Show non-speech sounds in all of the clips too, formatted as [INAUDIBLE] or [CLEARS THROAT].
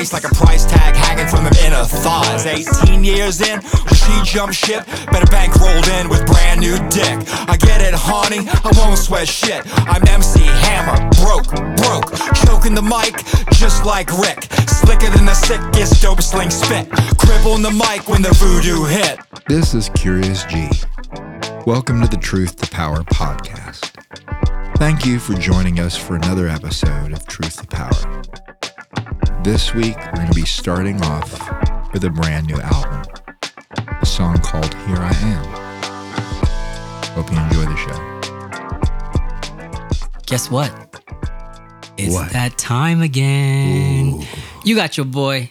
ice like a price tag hanging from them inner thighs. 18 years in, when she jumped ship, better bank rolled in with brand new dick. I get it, honey, I won't sweat shit. I'm MC Hammer, broke, broke, choking the mic just like Rick. Slicker than the sickest dope sling spit. Crippling the mic when the voodoo hit. This is Curious G. Welcome to the Truth to Power podcast. Thank you for joining us for another episode of Truth to Power. This week, we're going to be starting off with a brand new album, a song called Here I Am. Hope you enjoy the show. Guess what? It's What? that time again. You got your boy,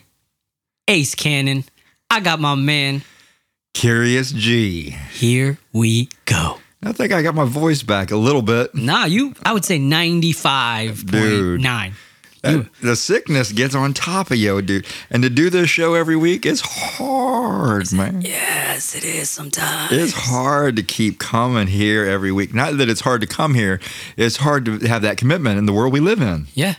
Ace Cannon. I got my man. Curious G. Here we go. I think I got my voice back a little bit. Nah, you, I would say 95.9. The sickness gets on top of you, dude. And to do this show every week is hard, man. Yes, it is sometimes. It's hard to keep coming here every week. Not that it's hard to come here, it's hard to have that commitment in the world we live in. Yeah,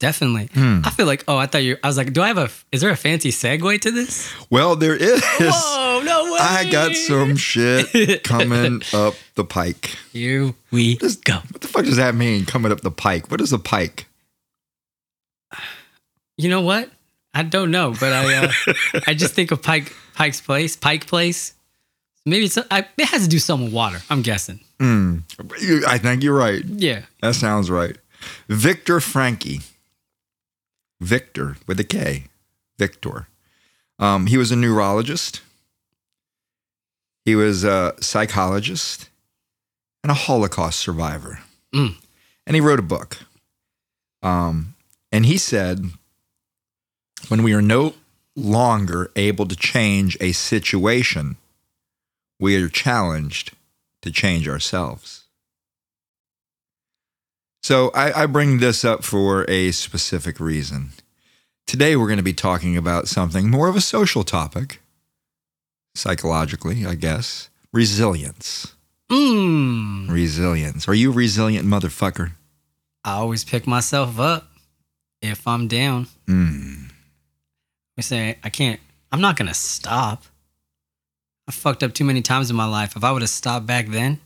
definitely. Hmm. I feel like, oh, I thought you, I was like, do I have a, is there a fancy segue to this? Well, there is. Oh, no way. [LAUGHS] I got some shit [LAUGHS] coming up the pike. Here we Just, go. What the fuck does that mean, coming up the pike? What is a pike? You know what? I don't know, but I uh, I just think of Pike Pike's Place, Pike Place. Maybe it's I, it has to do something with water. I'm guessing. You- I think you're right. Yeah. That sounds right. Viktor Frankl. Victor with a K. Victor. Um, he was a neurologist. He was a psychologist and a Holocaust survivor. Mm. And he wrote a book. Um, and he said, when we are no longer able to change a situation, we are challenged to change ourselves. So I, I bring this up for a specific reason. Today we're going to be talking about something more of a social topic, psychologically, I guess. Resilience. Mmm. Resilience. Are you a resilient motherfucker? I always pick myself up if I'm down. Mm. I say I can't. I'm not gonna stop. I fucked up too many times in my life. If I would have stopped back then,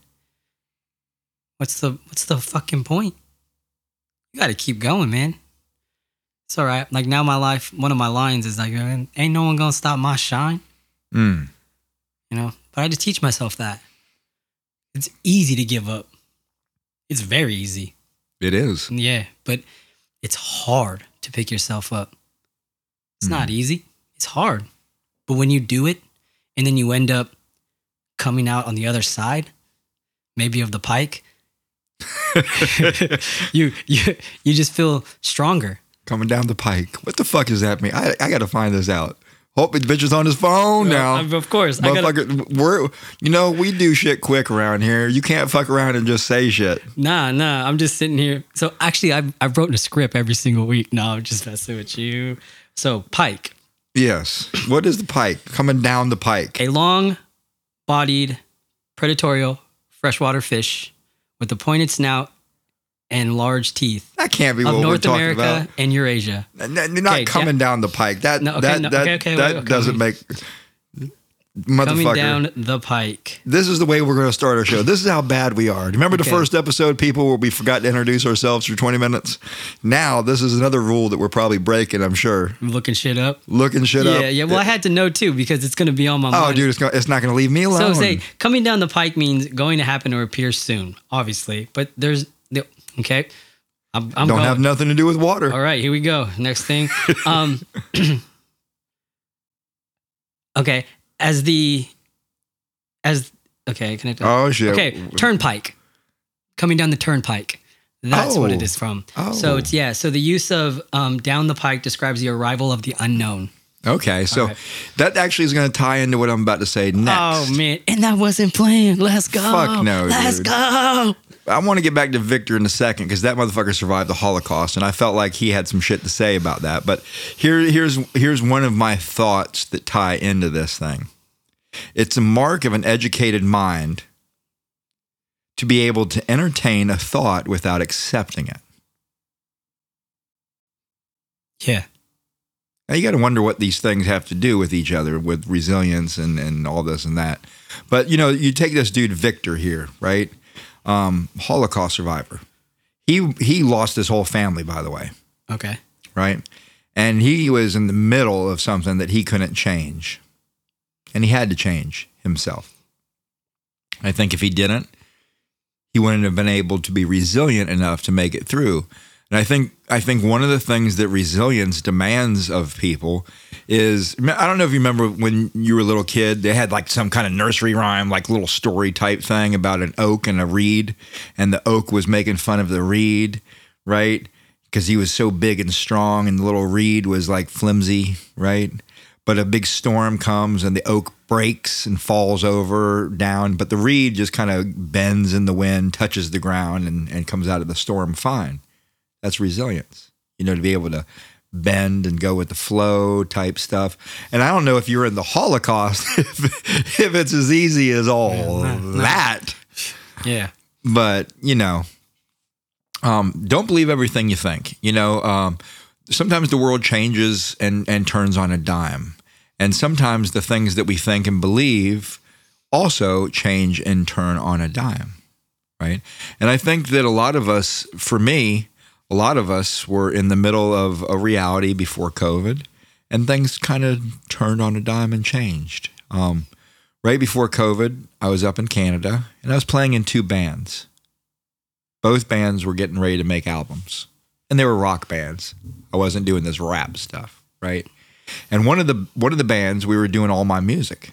what's the what's the fucking point? You got to keep going, man. It's all right. Like now, my life. One of my lines is like, "Ain't no one gonna stop my shine." Mm. You know. But I had to teach myself that it's easy to give up. It's very easy. It is. Yeah, but it's hard to pick yourself up. It's not mm. easy. It's hard. But when you do it and then you end up coming out on the other side, maybe of the pike, [LAUGHS] you you you just feel stronger. Coming down the pike. What the fuck does that mean? I, I got to find this out. Hope the bitch is on his phone now. Uh, Of course. I gotta, Motherfucker, we're, you know, we do shit quick around here. You can't fuck around and just say shit. nah, nah. I'm just sitting here. So actually, I I wrote a script every single week. No, I'm just messing with you. So pike, Yes. What is the pike? Coming down the pike. a long-bodied, predatorial freshwater fish with a pointed snout and large teeth That can't be of what North we're talking America and Eurasia. N- n- not Okay, coming ja- down the pike. That No, okay, that no, that, okay, that wait, doesn't make motherfucker Coming down the pike. This is the way we're going to start our show. This is how bad we are. Do you remember the first episode, people, where we forgot to introduce ourselves for 20 minutes? Now, this is another rule that we're probably breaking, I'm sure. Looking shit up. Looking shit yeah, up. yeah. yeah. Well, I had to know too because it's going to be on my oh, mind. dude, it's, gonna, it's not going to leave me alone. So say coming down the pike means going to happen or appear soon, obviously. But there's the okay. I'm, I'm Don't going. have nothing to do with water. All right, here we go. Next thing. Um, [CLEARS THROAT] okay, as the as okay, connect. Oh, shit. Okay, turnpike. Coming down the turnpike. That's what it Oh. from. Oh. So it's yeah. So the use of um, down the pike describes the arrival of the unknown. Okay, so right. that actually is going to tie into what I'm about to say next. Oh man, and that wasn't planned. Let's go. Fuck no, Let's dude. go. I want to get back to Victor in a second because that motherfucker survived the Holocaust, and I felt like he had some shit to say about that. But here, here's here's one of my thoughts that tie into this thing. It's a mark of an educated mind to be able to entertain a thought without accepting it. Yeah. Now you got to wonder what these things have to do with each other, with resilience and and all this and that. But you know, you take this dude Victor here, right? Um, Holocaust survivor. He he lost his whole family, by the way, Okay. right? And he was in the middle of something that he couldn't change, and he had to change himself. I think if he didn't, he wouldn't have been able to be resilient enough to make it through. And I think I think one of the things that resilience demands of people is I don't know if you remember when you were a little kid, they had like some kind of nursery rhyme, like little story type thing about an oak and a reed, and the oak was making fun of the reed, right? Because he was so big and strong, and the little reed was like flimsy, right? But a big storm comes and the oak breaks and falls over down, but the reed just kind of bends in the wind, touches the ground, and, and comes out of the storm fine. That's resilience, you know, to be able to bend and go with the flow type stuff. And I don't know if you're in the Holocaust, [LAUGHS] if, if it's as easy as all Yeah, no, no. that, Yeah. but you know, um, don't believe everything you think. You know, um, sometimes the world changes and and turns on a dime, and sometimes the things that we think and believe also change and turn on a dime, right? And I think that a lot of us, for me, a lot of us were in the middle of a reality before COVID, and things kind of turned on a dime and changed. Um, right before COVID, I was up in Canada and I was playing in two bands. Both bands were getting ready to make albums, and they were rock bands. I wasn't doing this rap stuff, right? And one of the one of the bands we were doing all my music,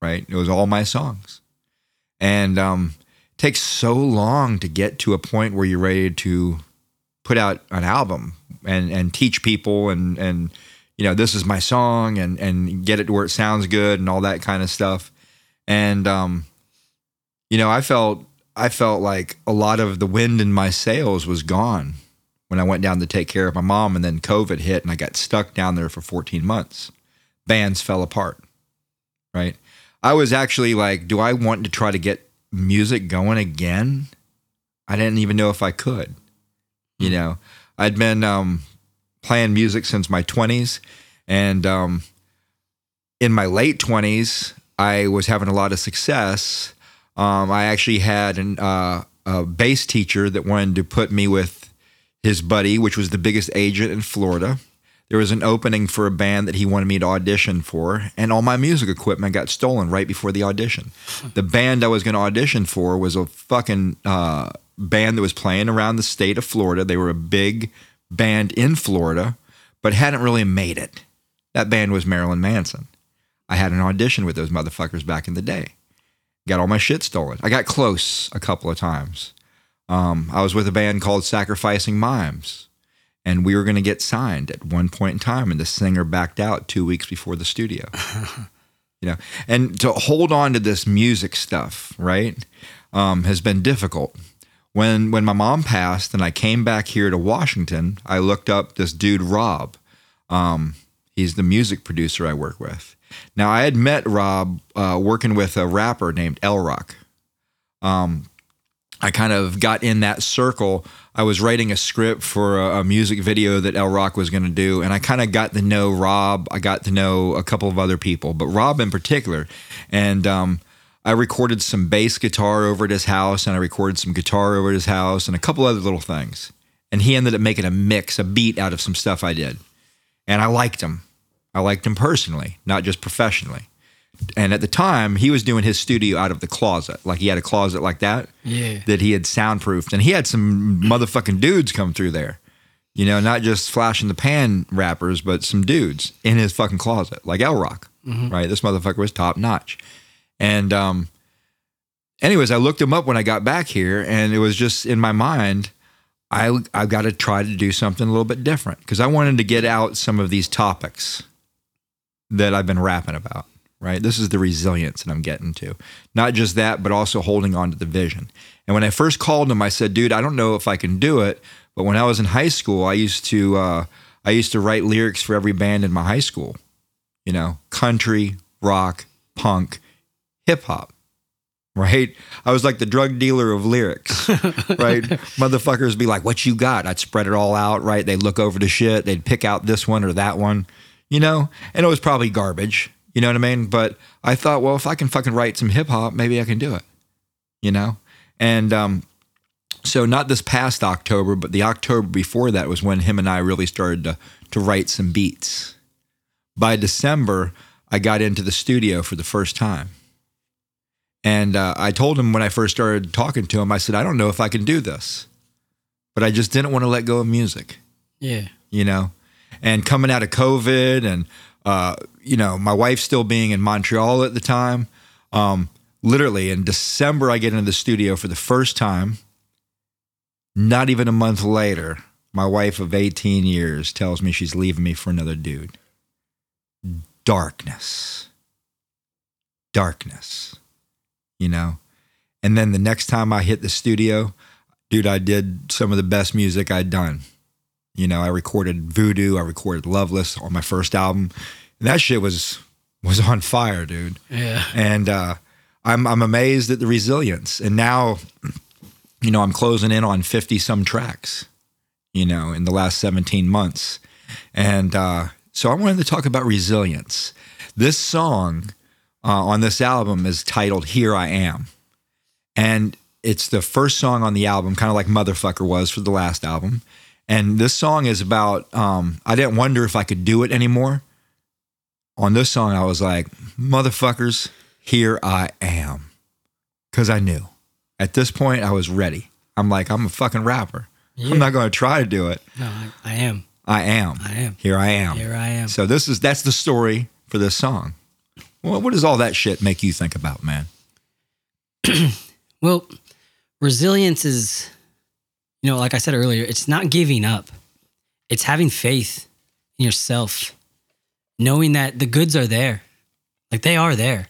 right? It was all my songs, and um, it takes so long to get to a point where you're ready to put out an album and and teach people and and you know this is my song and and get it to where it sounds good and all that kind of stuff. And um you know i felt i felt like a lot of the wind in my sails was gone when i went down to take care of my mom and then covid hit and i got stuck down there for 14 months. Bands fell apart right? I was actually like do i want to try to get music going again? I didn't even know if i could you know i'd been um playing music since my 20s and um in my late 20s i was having a lot of success. Um i actually had an uh a bass teacher that wanted to put me with his buddy which was the biggest agent in florida. There was an opening for a band that he wanted me to audition for and all my music equipment got stolen right before the audition. The band i was going to audition for was a fucking uh band that was playing around the state of Florida. They were a big band in Florida, but hadn't really made it. That band was Marilyn Manson. I had an audition with those motherfuckers back in the day. Got all my shit stolen. I got close a couple of times. Um, I was with a band called Sacrificing Mimes, and we were going to get signed at one point in time, and the singer backed out two weeks before the studio. [LAUGHS] you know, and to hold on to this music stuff, right, um, has been difficult when when my mom passed and I came back here to Washington, I looked up this dude Rob. Um, he's the music producer I work with. Now I had met Rob uh, working with a rapper named El Rock. Um, I kind of got in that circle. I was writing a script for a, a music video that El Rock was going to do, and I kind of got to know Rob. I got to know a couple of other people, but Rob in particular, and um, I recorded some bass guitar over at his house, and I recorded some guitar over at his house, and a couple other little things. And he ended up making a mix, a beat out of some stuff I did, and I liked him. I liked him personally, not just professionally. And at the time, he was doing his studio out of the closet, like he had a closet like that Yeah. that he had soundproofed, and he had some motherfucking dudes come through there. You know, not just flash in the pan rappers, but some dudes in his fucking closet, like El Rock. Mm-hmm. Right, this motherfucker was top notch. And um, anyways, I looked him up when I got back here, and it was just in my mind. I I've got to try to do something a little bit different because I wanted to get out some of these topics that I've been rapping about. Right, this is the resilience that I'm getting to. Not just that, but also holding on to the vision. And when I first called him, I said, "Dude, I don't know if I can do it." But when I was in high school, I used to uh, I used to write lyrics for every band in my high school. You know, country, rock, punk, hip hop. right? I was like the drug dealer of lyrics, [LAUGHS] right? Motherfuckers be like, "What you got?" I'd spread it all out, right? They'd look over the shit, they'd pick out this one or that one, you know, and it was probably garbage, you know what I mean? But I thought, well, if I can fucking write some hip hop, maybe I can do it, you know, and um, so not this past October, but the October before that was when him and I really started to to write some beats. By December, I got into the studio for the first time. And uh, I told him when I first started talking to him, I said, I don't know if I can do this, but I just didn't want to let go of music, Yeah. you know? And coming out of COVID and, uh, you know, my wife still being in Montreal at the time, um, literally in December, I get into the studio for the first time. Not even a month later, my wife of 18 years tells me she's leaving me for another dude. Darkness. Darkness. You know? And then the next time I hit the studio, dude, I did some of the best music I'd done. You know, I recorded Voodoo, I recorded Loveless on my first album. And that shit was was on fire, dude Yeah. and uh, I'm I'm amazed at the resilience. And now, you know, I'm closing in on fifty some tracks, you know, in the last seventeen months, and uh, so I wanted to talk about resilience. This song uh, on this album is titled "Here I Am," and it's the first song on the album, kind of like "Motherfucker" was for the last album. And this song is about um, I didn't wonder if I could do it anymore on this song, I was like, motherfuckers, here I am. Cause I knew at this point I was ready. I'm like, I'm a fucking rapper. Yeah. I'm not going to try to do it. No, I, I am. I am. I am. Here I am. Here I am. So this is that's the story for this song. Well, what does all that shit make you think about, man? [CLEARS THROAT] Well, resilience is, you know, like I said earlier, it's not giving up. It's having faith in yourself, knowing that the goods are there. Like they are there.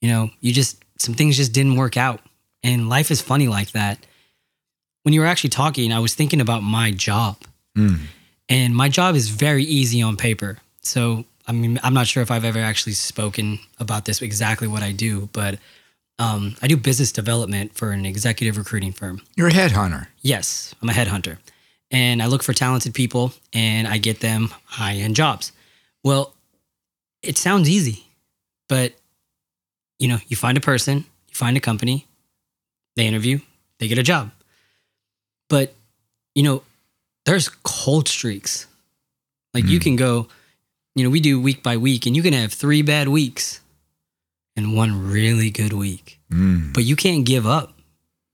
You know, you just, some things just didn't work out. And life is funny like that. When you were actually talking, I was thinking about my job. Mm. And my job is very easy on paper. So, I mean, I'm not sure if I've ever actually spoken about this exactly what I do, but um, I do business development for an executive recruiting firm. You're a headhunter. Yes, I'm a headhunter. And I look for talented people and I get them high end jobs. Well, it sounds easy, but you know, you find a person, you find a company, they interview, they get a job. But, you know, there's cold streaks. Like you Mm. can go, you know, we do week by week and you can have three bad weeks and one really good week. Mm. But you can't give up.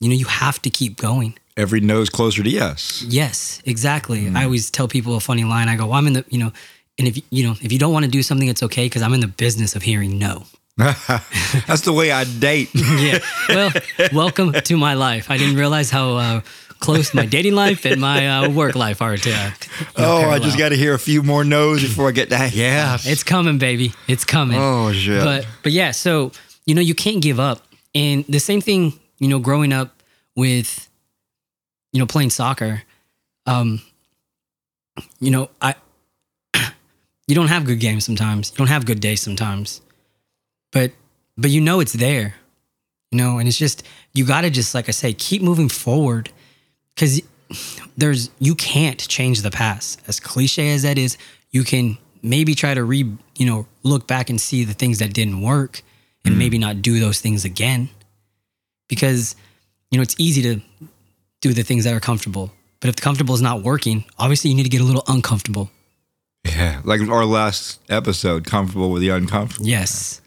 You know, you have to keep going. Every nose closer to yes. Yes, exactly. I always tell people a funny line. I go, well, I'm in the, you know, and if you know, if you don't want to do something, it's okay because I'm in the business of hearing no. [LAUGHS] [LAUGHS] That's the way I date. Yeah. Well, welcome to my life. I didn't realize how uh, close my dating life and my uh, work life are to. Uh, you know, oh, I just got to hear a few more no's before I get that. Yeah. It's coming, baby. It's coming. oh shit. But but yeah, so you know you can't give up. And the same thing, you know, growing up with, you know, playing soccer, um, you know, I [CLEARS THROAT] you don't have good games sometimes. You don't have good days sometimes. But but you know it's there. You know, and it's just you gotta just like I say, keep moving forward. Cause there's you can't change the past. As cliche as that is, you can maybe try to re you know look back and see the things that didn't work and mm-hmm. maybe not do those things again. Because you know it's easy to do the things that are comfortable. But if the comfortable is not working obviously you need to get a little uncomfortable. Yeah, like our last episode, comfortable with the uncomfortable. yes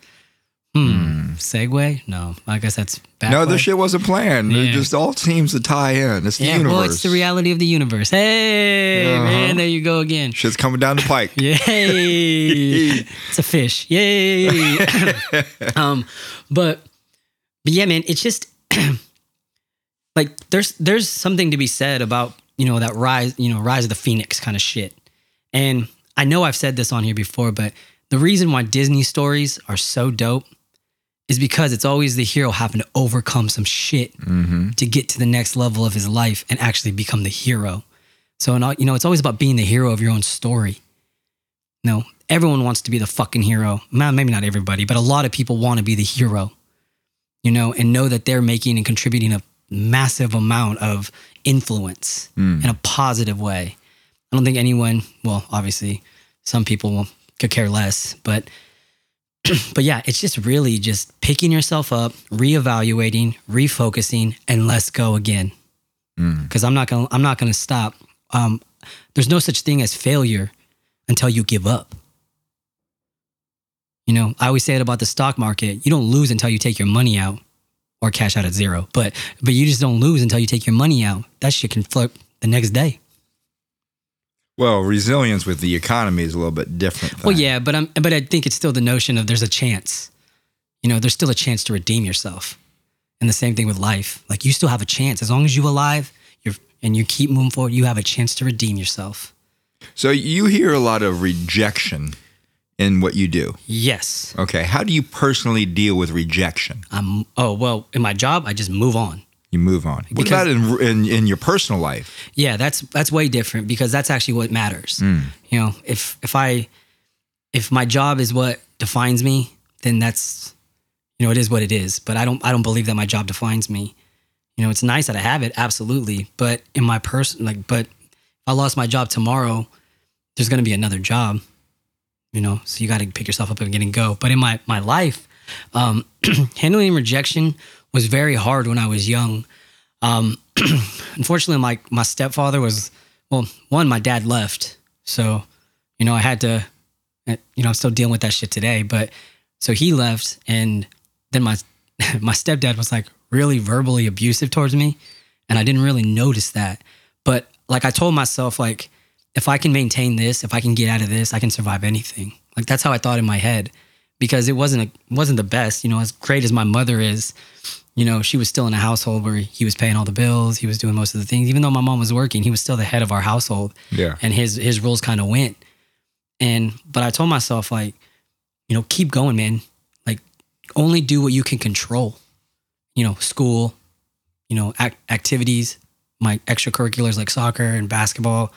hmm, segue no i guess that's back No, this shit wasn't planned. It just all seems to tie in. It's the yeah universe. well it's the reality of the universe hey Uh-huh. man there you go again Shit's coming down the pike. [LAUGHS] Yay! [LAUGHS] it's a fish. Yay! [LAUGHS] um, but but yeah, man, it's just [CLEARS THROAT] like there's there's something to be said about you know that rise you know rise of the phoenix kind of shit. And I know I've said this on here before, but the reason why Disney stories are so dope is because it's always the hero having to overcome some shit Mm-hmm. to get to the next level of his life and actually become the hero. So, and you know, it's always about being the hero of your own story. No, everyone wants to be the fucking hero. Ma- Maybe not everybody, but a lot of people want to be the hero. you know, and know that they're making and contributing a massive amount of influence in a positive way. I don't think anyone, well, obviously, some people could care less, but but yeah, it's just really just picking yourself up, reevaluating, refocusing, and let's go again. Because I'm not gonna I'm not gonna stop. Um, there's no such thing as failure until you give up. You know, I always say it about the stock market. You don't lose until you take your money out or cash out at zero. But but you just don't lose until you take your money out. That shit can flip the next day. Well, resilience with the economy is a little bit different. Well, yeah, but I'm but I think it's still the notion of there's a chance. You know, there's still a chance to redeem yourself. And the same thing with life. Like you still have a chance as long as you're alive, you're and you keep moving forward, you have a chance to redeem yourself. So you hear a lot of rejection in what you do. Yes. Okay. How do you personally deal with rejection? I'm oh, well, in my job, I just move on. You move on. What Because- about in, in in your personal life? Yeah, that's that's way different because that's actually what matters. You know, if if I if my job is what defines me, then that's you know, it is what it is. But I don't I don't believe that my job defines me. You know, it's nice that I have it, absolutely. But in my person like but if I lost my job tomorrow, there's gonna be another job. You know, so you gotta pick yourself up again and go. But in my my life, um, [CLEARS THROAT] handling rejection was very hard when I was young. Um, [CLEARS THROAT] unfortunately, my my stepfather was well. One, my dad left, so you know I had to, eh, you know, I'm still dealing with that shit today. But so he left, and then my [LAUGHS] my stepdad was like really verbally abusive towards me, and I didn't really notice that. But like I told myself, like if I can maintain this, if I can get out of this, I can survive anything. Like that's how I thought in my head, because it wasn't a, wasn't the best. You know, as great as my mother is, you know, she was still in a household where he was paying all the bills, he was doing most of the things. Even though my mom was working, he was still the head of our household. Yeah. And his his rules kind of went. And but I told myself like, you know, keep going, man. Like only do what you can control. You know, school, you know, ac- activities, my extracurriculars like soccer and basketball.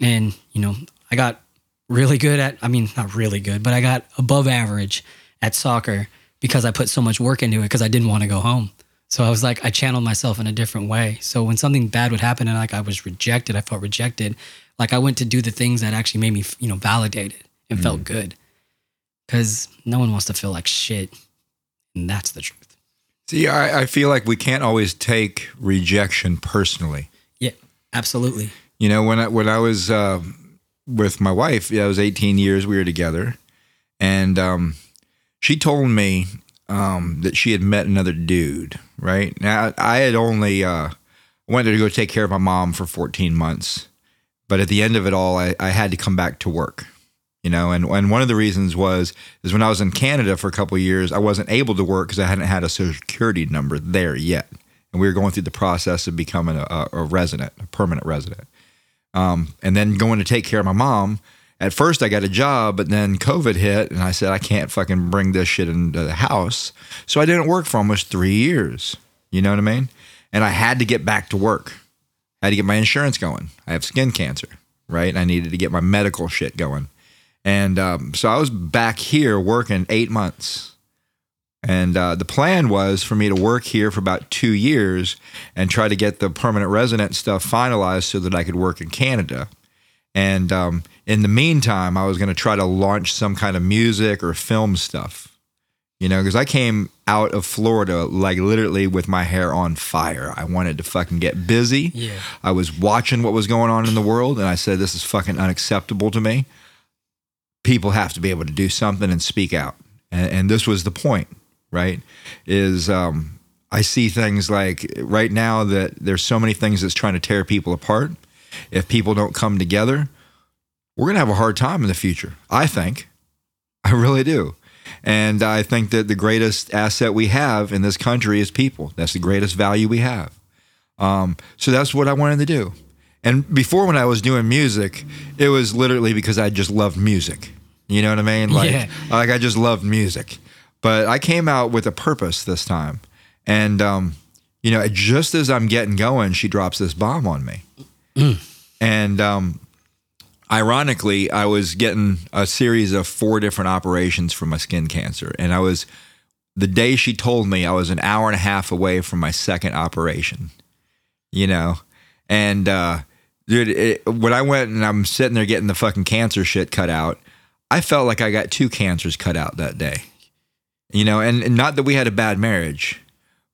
And, you know, I got really good at I mean, not really good, but I got above average at soccer because I put so much work into it because I didn't want to go home. So I was like, I channeled myself in a different way. So when something bad would happen and like I was rejected, I felt rejected. Like I went to do the things that actually made me, you know, validated and felt good. Because no one wants to feel like shit, and that's the truth. See, I, I feel like we can't always take rejection personally. Yeah, absolutely. You know, when I when I was uh, with my wife, yeah, I was 18 years. We were together, and um, she told me um, that she had met another dude. Right now, I had only uh, wanted to go take care of my mom for 14 months, but at the end of it all, I, I had to come back to work. You know, and and one of the reasons was is when I was in Canada for a couple years, I wasn't able to work because I hadn't had a social security number there yet, and we were going through the process of becoming a, a, a resident, a permanent resident um, and then going to take care of my mom. At first, I got a job, but then COVID hit, and I said I can't fucking bring this shit into the house. So I didn't work for almost three years. You know what I mean? And I had to get back to work. I had to get my insurance going. I have skin cancer, right? I needed to get my medical shit going. And um, so I was back here working eight months. And uh, the plan was for me to work here for about two years and try to get the permanent resident stuff finalized so that I could work in Canada. And um, in the meantime, I was going to try to launch some kind of music or film stuff, you know, because I came out of Florida like literally with my hair on fire. I wanted to fucking get busy. Yeah. I was watching what was going on in the world and I said, this is fucking unacceptable to me. People have to be able to do something and speak out. And, and this was the point, right? Is um, I see things like right now that there's so many things that's trying to tear people apart. If people don't come together, we're going to have a hard time in the future. I think. I really do. And I think that the greatest asset we have in this country is people. That's the greatest value we have. Um, so that's what I wanted to do. And before, when I was doing music, it was literally because I just loved music. You know what I mean? Like, Yeah. like I just loved music. But I came out with a purpose this time. And, um, you know, just as I'm getting going, she drops this bomb on me. And um, ironically, I was getting a series of four different operations for my skin cancer. And I was, the day she told me I was an hour and a half away from my second operation. You know, and uh, dude, it, when I went and I'm sitting there getting the fucking cancer shit cut out, I felt like I got two cancers cut out that day. You know, and, and not that we had a bad marriage,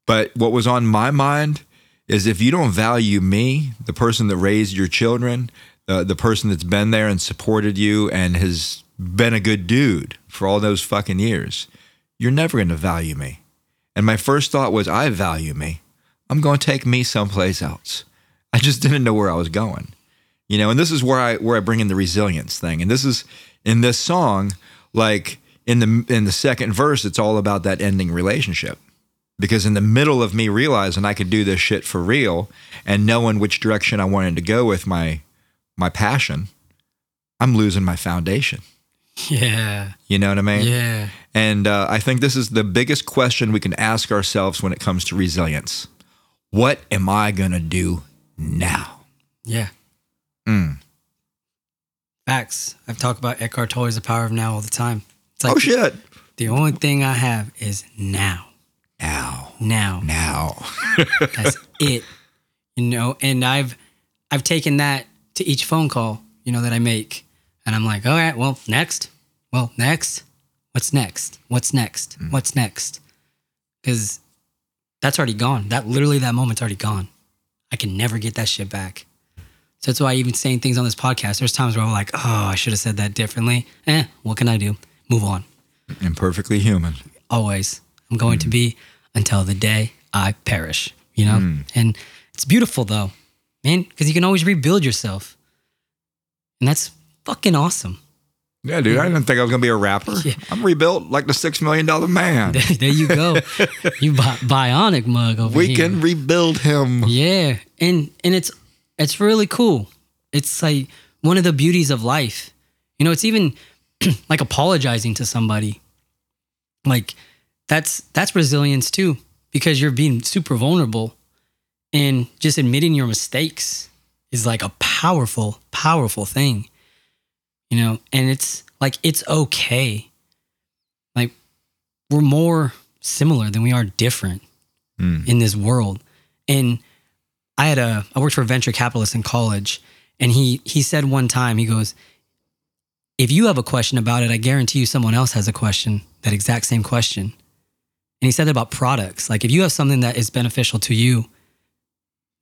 but what was on my mind is if you don't value me, the person that raised your children, the the person that's been there and supported you and has been a good dude for all those fucking years, you're never going to value me. And my first thought was, I value me. I'm going to take me someplace else. I just [LAUGHS] didn't know where I was going, you know. And this is where I where I bring in the resilience thing. And this is in this song, like in the in the second verse, it's all about that ending relationship. Because in the middle of me realizing I could do this shit for real and knowing which direction I wanted to go with my my passion, I'm losing my foundation. Yeah. You know what I mean? Yeah. And uh, I think this is the biggest question we can ask ourselves when it comes to resilience. What am I going to do now? Yeah. Mm. Facts. I've talked about Eckhart Tolle's The Power of Now all the time. It's like oh, shit. the only thing I have is now. Now. Now. Now. [LAUGHS] That's it. You know, and I've I've taken that to each phone call, you know, that I make. And I'm like, all right, well, next. Well, next. What's next? What's next? Hmm. What's next? Because that's already gone. That literally that moment's already gone. I can never get that shit back. So that's why even saying things on this podcast, there's times where I'm like, oh, I should have said that differently. Eh, what can I do? Move on. Imperfectly human. Always. I'm going to hmm. be until the day I perish, you know? Hmm. And it's beautiful though, man, because you can always rebuild yourself. And that's fucking awesome. Yeah, dude. I didn't think I was to be a rapper. Yeah. I'm rebuilt like the $6 million man. [LAUGHS] there you go. you bi- bionic mug over we here. can rebuild him. Yeah, and and it's it's really cool. It's like one of the beauties of life. You know, it's even [CLEARS THROAT] like apologizing to somebody. Like that's that's resilience too because you're being super vulnerable and just admitting your mistakes is like a powerful powerful thing. You know, and it's like it's okay. Like we're more similar than we are different Mm. in this world. And I had a I worked for a venture capitalist in college, and he he said one time he goes, "If you have a question about it, I guarantee you someone else has a question, that exact same question." And he said about products. Like if you have something that is beneficial to you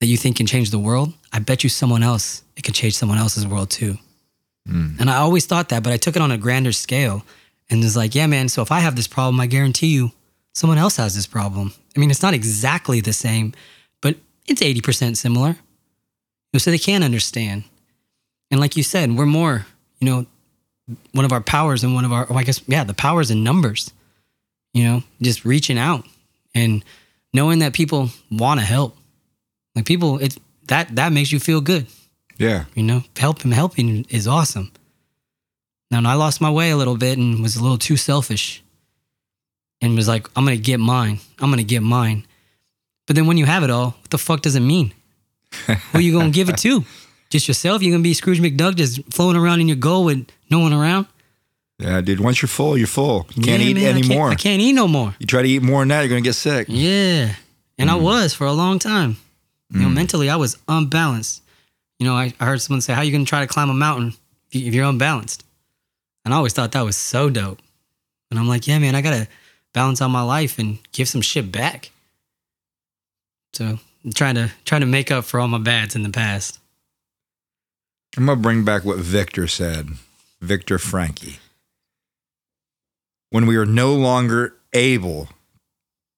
that you think can change the world, I bet you someone else it can change someone else's world too. Mm. And I always thought that, but I took it on a grander scale and was like, yeah, man, so if I have this problem, I guarantee you someone else has this problem. I mean, it's not exactly the same, but it's 80% similar. So they can understand. And like you said, we're more, you know, one of our powers and one of our, well, I guess, yeah, the powers in numbers, you know, just reaching out and knowing that people want to help. Like people, it that that makes you feel good. Yeah. You know, helping helping is awesome. Now, I lost my way a little bit and was a little too selfish and was like, I'm going to get mine. I'm going to get mine. But then when you have it all, what the fuck does it mean? Who are you going to give it to? [LAUGHS] Just yourself? You're going to be Scrooge McDuck just floating around in your goal with no one around? Yeah, dude. Once you're full, you're full. You can't Yeah, eat man, I can't- anymore. I can't eat no more. You try to eat more than that, you're going to get sick. Yeah. And I mm. was for a long time. You know, Mm. mentally, I was unbalanced. You know, I, I heard someone say, How you going to try to climb a mountain if you- if you're unbalanced? And I always thought that was so dope. And I'm like, Yeah, man, I got to balance out my life and give some shit back. So I'm trying to trying to make up for all my bads in the past. I'm going to bring back what Victor said. Viktor Frankl. When we are no longer able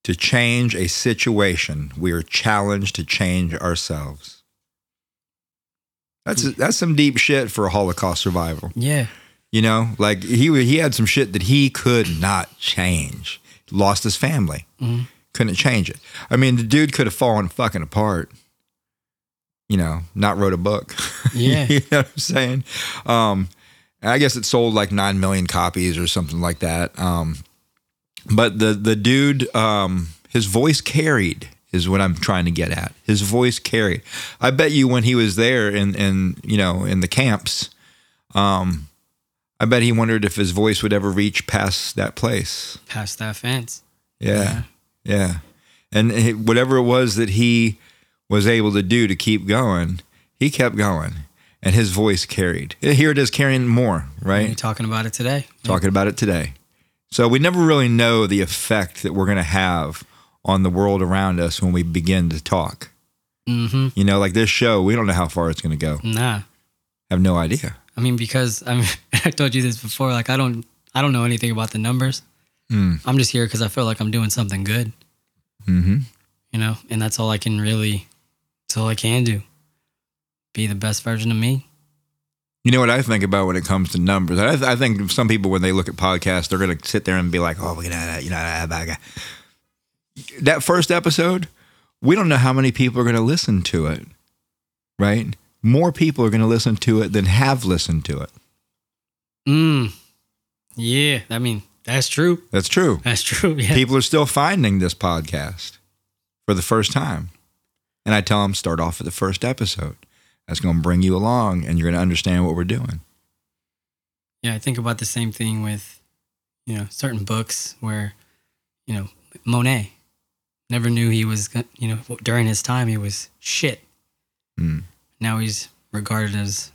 to change a situation, we are challenged to change ourselves. That's that's some deep shit for a Holocaust survival. Yeah. You know, like he he had some shit that he could not change. Lost his family, Mhm. couldn't change it. I mean, the dude could have fallen fucking apart. You know, not wrote a book. [LAUGHS] Yeah. you know what I'm saying? Um, I guess it sold like nine million copies or something like that. Um, but the the dude, um, his voice carried is what I'm trying to get at. His voice carried. I bet you when he was there in in you know in the camps, um, I bet he wondered if his voice would ever reach past that place. Past that fence. Yeah. Yeah. And he- whatever it was that he was able to do to keep going, he kept going. And his voice carried. Here it is carrying more, right? You're talking about it today. talking about it today. So we never really know the effect that we're going to have on the world around us when we begin to talk. Mm-hmm. You know, like this show, we don't know how far it's going to go. Nah. have no idea. I mean, because I mean, [LAUGHS] I told you this before. Like, I don't, I don't know anything about the numbers. Mm. I'm just here because I feel like I'm doing something good. hmm You know, and that's all I can really, that's all I can do. Be the best version of me. You know what I think about when it comes to numbers? I, I think some people, when they look at podcasts, they're going to sit there and be like, "Oh, you know, you know, that that first episode, we don't know how many people are going to listen to it, right? More people are going to listen to it than have listened to it. Mm. Yeah. I mean, that's true. That's true. That's true. [LAUGHS] Yeah. people are still finding this podcast for the first time. And I tell them, start off with the first episode. That's going to bring you along and you're going to understand what we're doing. Yeah, I think about the same thing with, you know, certain books where, you know, Monet never knew he was, you know, during his time he was shit. Mm. Now he's regarded as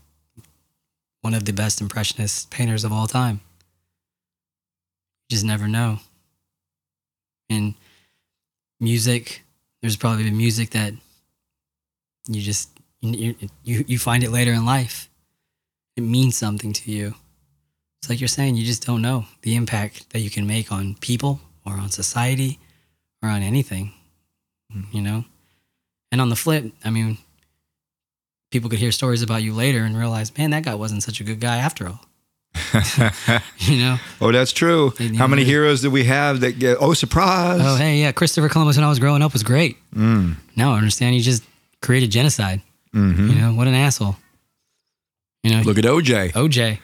one of the best impressionist painters of all time. You just never know. And music, there's probably music that you just you, you you find it later in life. It means something to you. It's like you're saying, you just don't know the impact that you can make on people or on society or on anything, you know? And on the flip, I mean, people could hear stories about you later and realize, man, that guy wasn't such a good guy after all. [LAUGHS] You know? oh, that's true. They How many heroes do we have that get, oh, surprise? Oh, hey, yeah, Christopher Columbus when I was growing up was great. Mm. Now I understand he just created genocide. Hmm You know, what an asshole. You know, Look at OJ. OJ.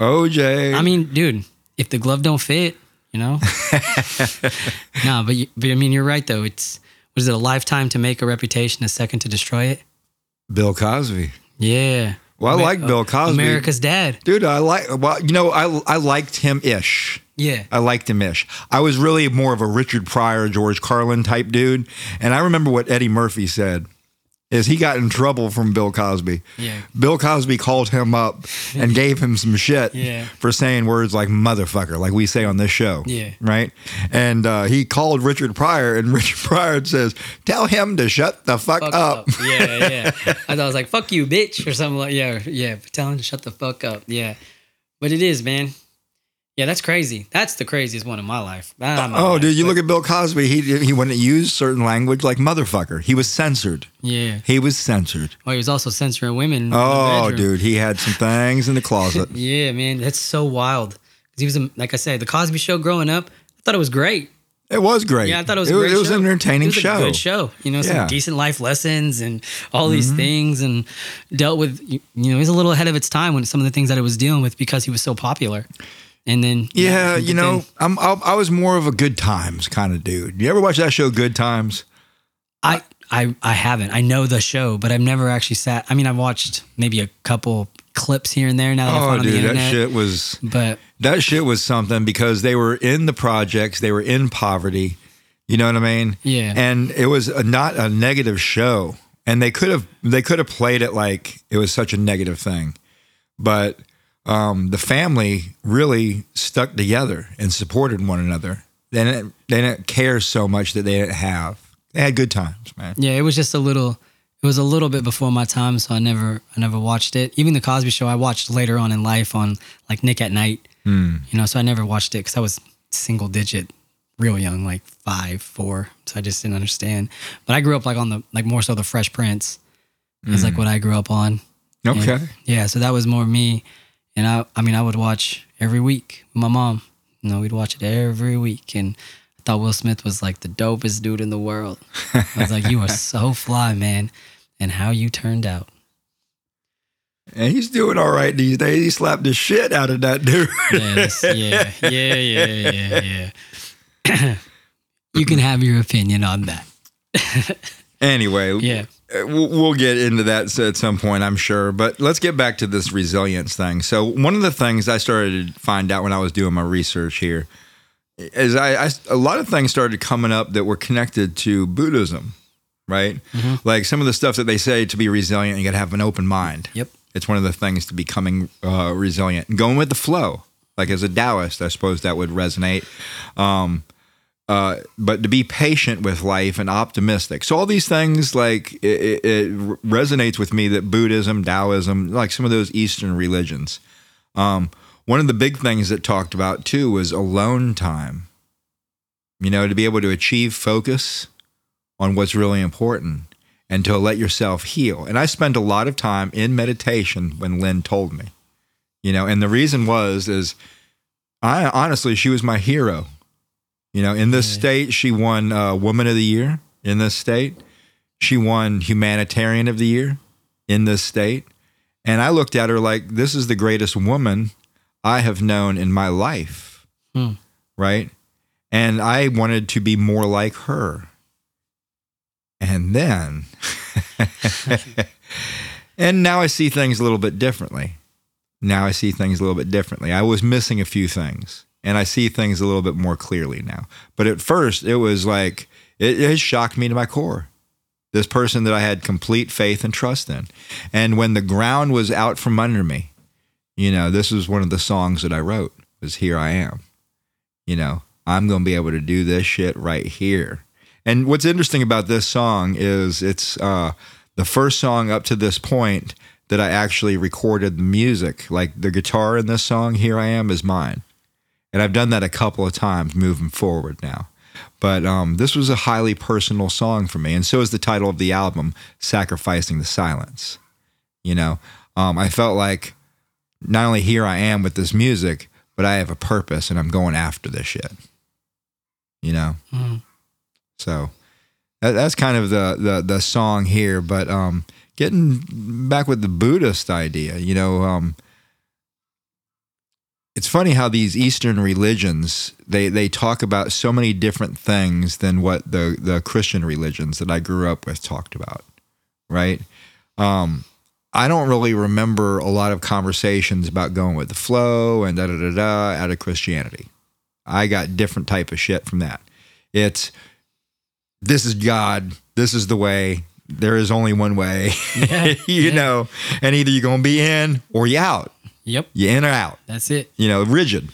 OJ. I mean, dude, if the glove don't fit, you know. [LAUGHS] no, but, you, but I mean, you're right though. It's was it a lifetime to make a reputation, a second to destroy it? Bill Cosby. Yeah. Well, I Amer- like Bill Cosby. America's dad. Dude, I like, well, you know, I, I liked him ish. Yeah. I liked him ish. I was really more of a Richard Pryor, George Carlin type dude. And I remember what Eddie Murphy said is he got in trouble from Bill Cosby. Yeah. Bill Cosby called him up and gave him some shit Yeah. for saying words like motherfucker, like we say on this show. Yeah. Right? And uh, he called Richard Pryor, and [LAUGHS] Richard Pryor says, Tell him to shut the fuck, Fuck up. up. Yeah, yeah. I thought I was like, fuck you, bitch, or something like yeah, yeah. Tell him to shut the fuck up. Yeah. But it is, man. Yeah, that's crazy. That's the craziest one in my life. Not my Oh, life, dude, you but- look at Bill Cosby. He he wouldn't use certain language like motherfucker. He was censored. Yeah. He was censored. Well, he was also censoring women. Oh, dude, he had some things in the closet. [LAUGHS] Yeah, man, that's so wild. 'Cause He was, like I said, the Cosby Show. Growing up, I thought it was great. It was great. Yeah, I thought it was. It was, great it was an entertaining it was show. A good show. You know, some Yeah. Mm-hmm. decent life lessons and all these things, and dealt with. You you know, he was a little ahead of its time when some of the things that it was dealing with because he was so popular. And then Yeah, but you know, then I'm I, I was more of a good times kind of dude. You ever watch that show, Good Times? I I I haven't. I know the show, but I've never actually sat. I mean, I've watched maybe a couple clips here and there. Now that I Oh, found on the dude, that shit was but that shit was something because they were in the projects, they were in poverty. You know what I mean? Yeah. And it was a, not a negative show, and they could have they could have played it like it was such a negative thing, but um, the family really stuck together and supported one another. They didn't they didn't care so much that they didn't have. They had good times, man. Yeah, it was just a little. It was a little bit before my time, so I never, I never watched it. Even the Cosby Show, I watched later on in life on like Nick at Nite. Hmm. You know, so I never watched it because I was single digit, real young, like five, four. So I just didn't understand. But I grew up like on the like more so the Fresh Prince. Is like what I grew up on. Hmm. Okay. And, yeah, so that was more me. And I, I mean, I would watch every week with my mom. You know, we'd watch it every week, and I thought Will Smith was like the dopest dude in the world. I was like, you are so [LAUGHS] fly, man, and how you turned out. And he's doing all right these days. He slapped the shit out of that dude. This- yeah, yeah, yeah, yeah, yeah. [CLEARS THROAT] you can have your opinion on that. [LAUGHS] anyway, Yeah. We'll, we'll get into that at some point, I'm sure. But let's get back to this resilience thing. So, one of the things I started to find out when I was doing my research here as I, I a lot of things started coming up that were connected to Buddhism, right? Like some of the stuff that they say to be resilient, you got to have an open mind. Yep. It's one of the things to becoming uh, resilient and going with the flow. Like as a Taoist, I suppose that would resonate. Um, uh, but to be patient with life and optimistic. So all these things, like it, it, resonates with me that Buddhism, Taoism, like some of those Eastern religions. Um, one of the big things that talked about too was alone time. You know, to be able to achieve focus on what's really important and to let yourself heal. And I spent a lot of time in meditation when Lynn told me. You know, and the reason was is I honestly she was my hero. You know, in this state she won uh, Woman of the Year in this state. She won Humanitarian of the Year in this state. And I looked at her like this is the greatest woman I have known in my life. Hmm. Right? And I wanted to be more like her. And then, [LAUGHS] and now I see things a little bit differently. Now I see things a little bit differently. I was missing a few things and I see things a little bit more clearly now. But at first, it was like, it, it shocked me to my core. This person that I had complete faith and trust in. And when the ground was out from under me, you know, this was one of the songs that I wrote was Here I Am. You know, I'm going to be able to do this shit right here. And what's interesting about this song is it's uh, the first song up to this point that I actually recorded the music. Like the guitar in this song, Here I Am, is mine. And I've done that a couple of times moving forward now. But um, this was a highly personal song for me. And so is the title of the album, Sacrificing the Silence. You know, um, I felt like not only here I am with this music, but I have a purpose and I'm going after this shit. You know? Mhm. So that, that's kind of the, the the song here. But um, getting back with the Buddhist idea, you know, um, it's funny how these Eastern religions they they talk about so many different things than what the the Christian religions that I grew up with talked about, right? Um, I don't really remember a lot of conversations about going with the flow and da da da da out of Christianity. I got different type of shit from that. It's this is God, this is the way. There is only one way, [LAUGHS] Yeah, you yeah. know, and either you're gonna be in or you out. Yep. You in or out. That's it. You know, rigid,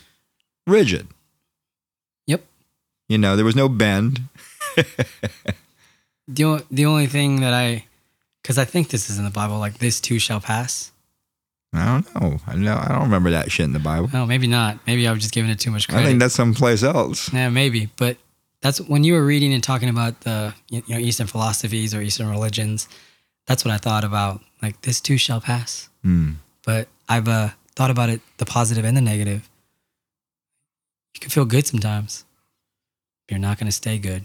rigid. Yep. You know, there was no bend. [LAUGHS] The, o- the only thing that I, because I think this is in the Bible, like this too shall pass. I don't know. I know. I don't remember that shit in the Bible. Oh, maybe not. Maybe I was just giving it too much credit. I think that's someplace else. Yeah, maybe. But that's when you were reading and talking about the you know Eastern philosophies or Eastern religions. That's what I thought about. Like this too shall pass. Hmm. But I've uh, thought about it, the positive and the negative. You can feel good sometimes. You're not going to stay good.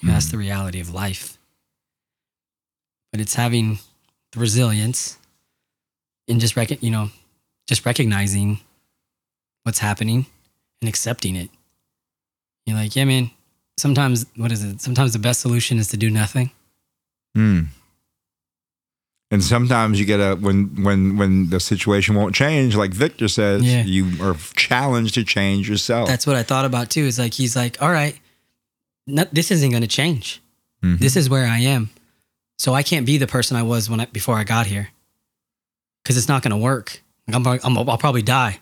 And That's the reality of life. But it's having the resilience and just rec- you know, just recognizing what's happening and accepting it. You're like, yeah, man. Sometimes, what is it? Sometimes the best solution is to do nothing. Hmm. And sometimes you get a when when when the situation won't change, like Viktor says, Yeah. you are challenged to change yourself. That's what I thought about too. Is like he's like, all right, no, this isn't going to change. Mhm. This is where I am, so I can't be the person I was when I before I got here, because it's not going to work. Like, I'm, I'm, I'll probably die,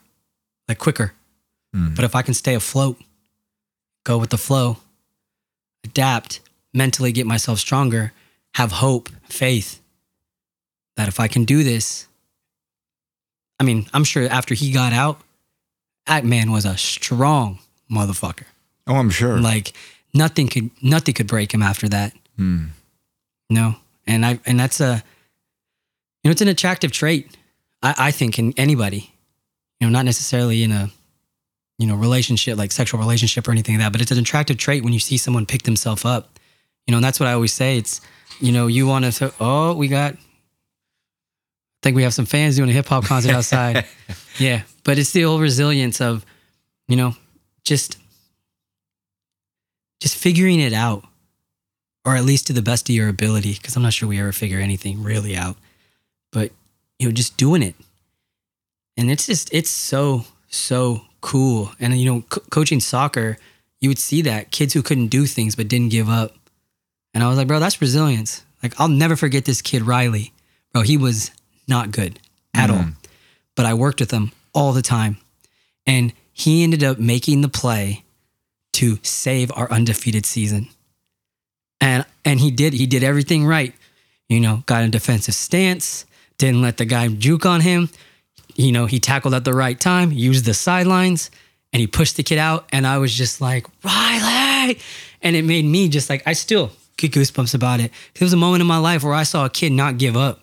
like quicker. Mm. But if I can stay afloat, go with the flow, adapt, mentally get myself stronger, have hope, faith that if I can do this, I mean, I'm sure after he got out, that man was a strong motherfucker. oh, I'm sure. Like nothing could nothing could break him after that. Hmm. No. And I and that's a you know, it's an attractive trait, I, I think, in anybody. You know, not necessarily in a you know, relationship, like sexual relationship or anything like that, but it's an attractive trait when you see someone pick themselves up. You know, and that's what I always say. It's, you know, you want to, oh, we got, think we have some fans doing a hip hop concert outside. [LAUGHS] yeah. But it's the old resilience of, you know, just, just figuring it out or at least to the best of your ability. Cause I'm not sure we ever figure anything really out, but, you know, just doing it. And it's just, it's so, so cool. And you know, co- coaching soccer, you would see that kids who couldn't do things but didn't give up. And I was like, bro, that's resilience. Like I'll never forget this kid Riley. Bro, he was not good at all. Mm. But I worked with him all the time. And he ended up making the play to save our undefeated season. And and he did he did everything right. You know, got in defensive stance, didn't let the guy juke on him. You know, he tackled at the right time, used the sidelines, and he pushed the kid out. And I was just like, Riley. And it made me just like, I still get goosebumps about it. It was a moment in my life where I saw a kid not give up.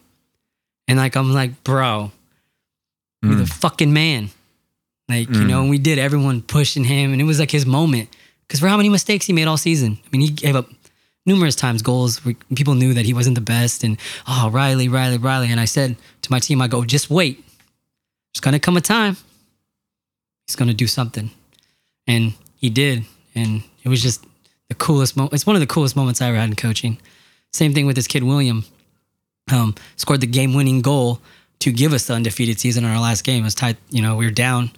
And like, I'm like, bro, you're the mm. fucking man. Like, you know, mm. and we did everyone pushing him, and it was like his moment. Because for how many mistakes he made all season? I mean, he gave up numerous times goals where people knew that he wasn't the best. And oh, Riley, Riley, Riley. And I said to my team, I go, just wait. There's gonna come a time. He's gonna do something, and he did. And it was just the coolest moment. It's one of the coolest moments I ever had in coaching. Same thing with this kid William. Um, scored the game-winning goal to give us the undefeated season in our last game. It was tied. You know, we were down.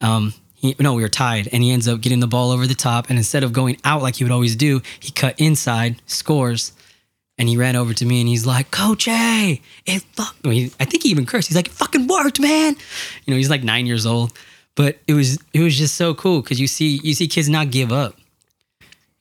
Um, he, no, we were tied, and he ends up getting the ball over the top. And instead of going out like he would always do, he cut inside, scores, and he ran over to me and he's like, "Coach A, it fuck." I, mean, I think he even cursed. He's like, "It fucking worked, man." You know, he's like nine years old, but it was it was just so cool because you see you see kids not give up.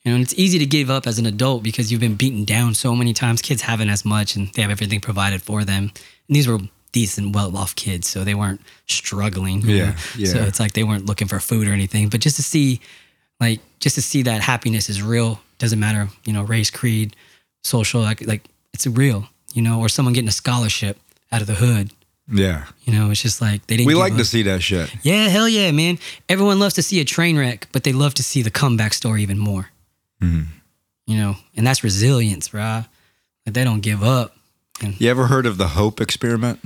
You know, and it's easy to give up as an adult because you've been beaten down so many times. Kids haven't as much, and they have everything provided for them. And these were decent, well-off kids, so they weren't struggling. Yeah, [LAUGHS] yeah. So it's like they weren't looking for food or anything. But just to see, like, just to see that happiness is real. Doesn't matter, you know, race, creed, social. Like, like it's real. You know, or someone getting a scholarship out of the hood. Yeah. You know, it's just like they didn't. We like up. to see that shit. Yeah, hell yeah, man. Everyone loves to see a train wreck, but they love to see the comeback story even more. Mm-hmm. You know, and that's resilience, bruh. Like they don't give up. You ever heard of the Hope experiment?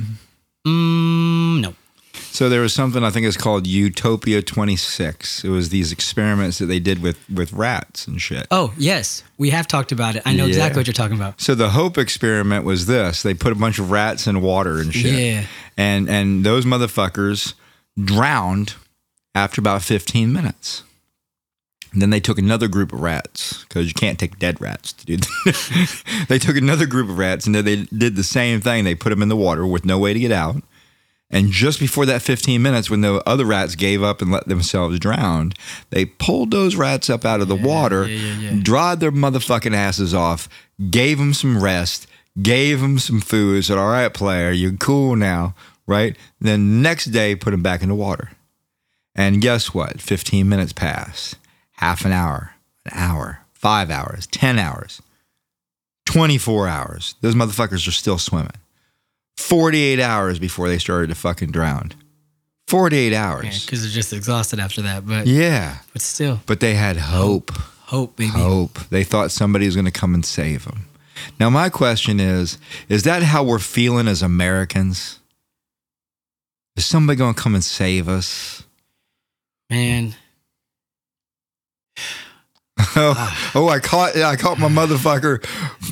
Mm, no. So there was something I think it's called Utopia 26. It was these experiments that they did with with rats and shit. Oh, yes. We have talked about it. I know Yeah. exactly what you're talking about. So the Hope experiment was this: they put a bunch of rats in water and shit, Yeah. and and those motherfuckers drowned after about 15 minutes. And then they took another group of rats because you can't take dead rats to do that. [LAUGHS] they took another group of rats and then they did the same thing. They put them in the water with no way to get out. And just before that 15 minutes, when the other rats gave up and let themselves drown, they pulled those rats up out of the water, yeah, yeah, yeah. dried their motherfucking asses off, gave them some rest, gave them some food, said, All right, player, you're cool now, right? Then next day, put them back in the water. And guess what? 15 minutes pass, half an hour, an hour, five hours, 10 hours, 24 hours. Those motherfuckers are still swimming. 48 hours before they started to fucking drown. 48 hours. Yeah, because they're just exhausted after that. But Yeah. but still, But they had hope. hope, baby. Hope. They thought somebody was going to come and save them. Now, my question is is that how we're feeling as Americans? Is somebody going to come and save us? Man. [LAUGHS] oh, oh, I caught I caught my motherfucker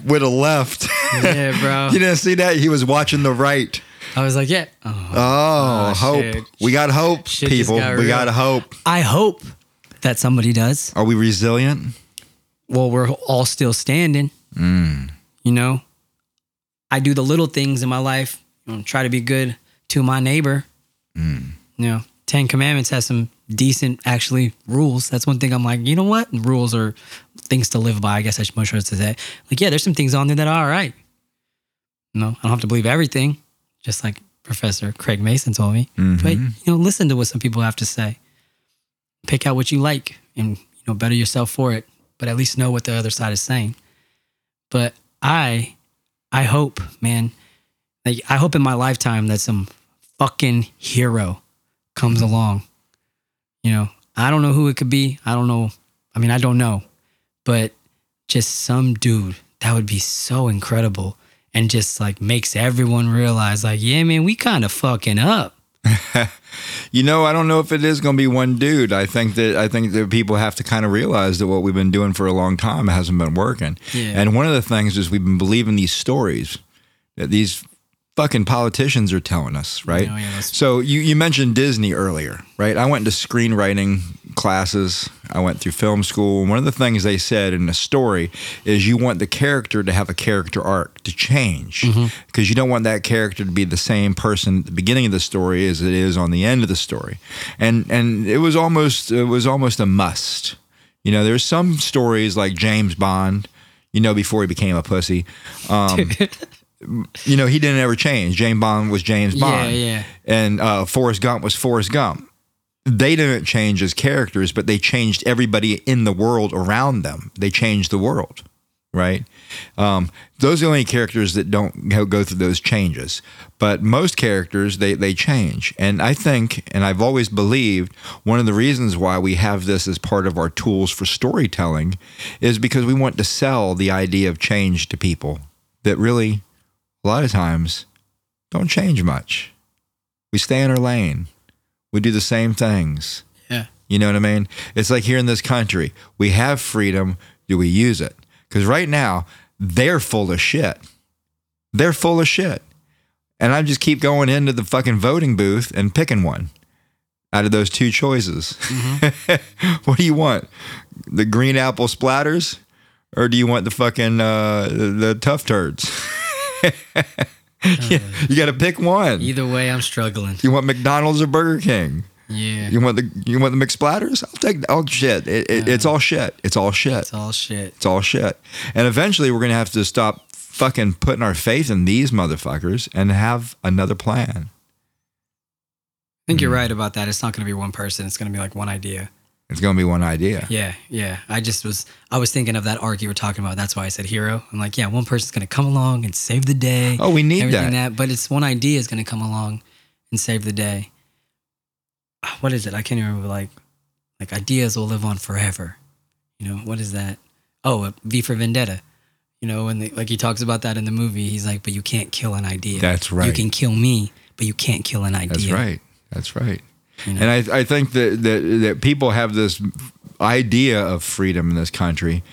with a left. Yeah, bro. [LAUGHS] you didn't see that? He was watching the right. I was like, yeah. Oh. Oh, Oh, hope. shit. We got hope, Shit people. got We real. got hope. I hope that somebody does. Are we resilient? well, we're all still standing. Mm. You know, I do the little things in my life. You know, try to be good to my neighbor. Mm. You know, Ten Commandments has some decent, actually, rules. That's one thing I'm like, you know what? Rules are things to live by. I guess I should much rather say. Like, yeah, there's some things on there that are all right. You know, I don't have to believe everything, just like Professor Craig Mason told me. Mhm. But you know, listen to what some people have to say. Pick out what you like, and you know, better yourself for it. But at least know what the other side is saying. But I, I hope, man, like I hope in my lifetime that some fucking hero comes along. You know, I don't know who it could be. I don't know. I mean, I don't know, but just some dude that would be so incredible and just like makes everyone realize, like, yeah, man, we kind of fucking up. [LAUGHS] You know, I don't know if it is going to be one dude. I think that I think that people have to kind of realize that what we've been doing for a long time hasn't been working. Yeah. And one of the things is we've been believing these stories that these fucking politicians are telling us, right? Oh, yeah, so you, you mentioned Disney earlier, right? I went to screenwriting classes. I went through film school. And one of the things they said in the story is you want the character to have a character arc to change because you don't want that character to be the same person at the beginning of the story as it is on the end of the story. And and it was almost it was almost a must. You know, there's some stories like James Bond, you know, before he became a pussy. Um, [LAUGHS] you know, he didn't ever change. James Bond was James Bond. yeah. And uh, Forrest Gump was Forrest Gump. They didn't change as characters, but they changed everybody in the world around them. They changed the world, right? Um, those are the only characters that don't go- go through those changes. But most characters, they, they change. And I think, and I've always believed, one of the reasons why we have this as part of our tools for storytelling is because we want to sell the idea of change to people that really, a lot of times, don't change much. We stay in our lane. We do the same things. Yeah. You know what I mean? It's like here in this country, we have freedom. Do we use it? Because right now, they're full of shit. They're full of shit. And I just keep going into the fucking voting booth and picking one out of those two choices. [LAUGHS] what do you want? The green apple splatters? Or do you want the fucking uh, the, the tough turds? [LAUGHS] [LAUGHS] Yeah, you got to pick one. Either way, I'm struggling. You want McDonald's or Burger King? Yeah. You want the you want the McSplatters? I'll take all shit. It, it, it's all shit. It's all shit. It's all shit. It's all shit. And eventually, we're gonna have to stop fucking putting our faith in these motherfuckers and have another plan. I think you're mm. right about that. It's not going to be one person. It's going to be like one idea. It's gonna be one idea. Yeah, yeah. I just was I was thinking of that arc you were talking about. That's why I said hero. I'm like, yeah, one person's gonna come along and save the day. Oh, we need everything that. But it's one idea is gonna come along and save the day. Ah, What is it? I can't even remember. Like, like ideas will live on forever. You know what is that? Oh, V for Vendetta. You know, when they, like he talks about that in the movie, he's like, but you can't kill an idea. That's right. You can kill me, but you can't kill an idea. That's right. That's right. You know? And I, I think that, that that people have this idea of freedom in this country,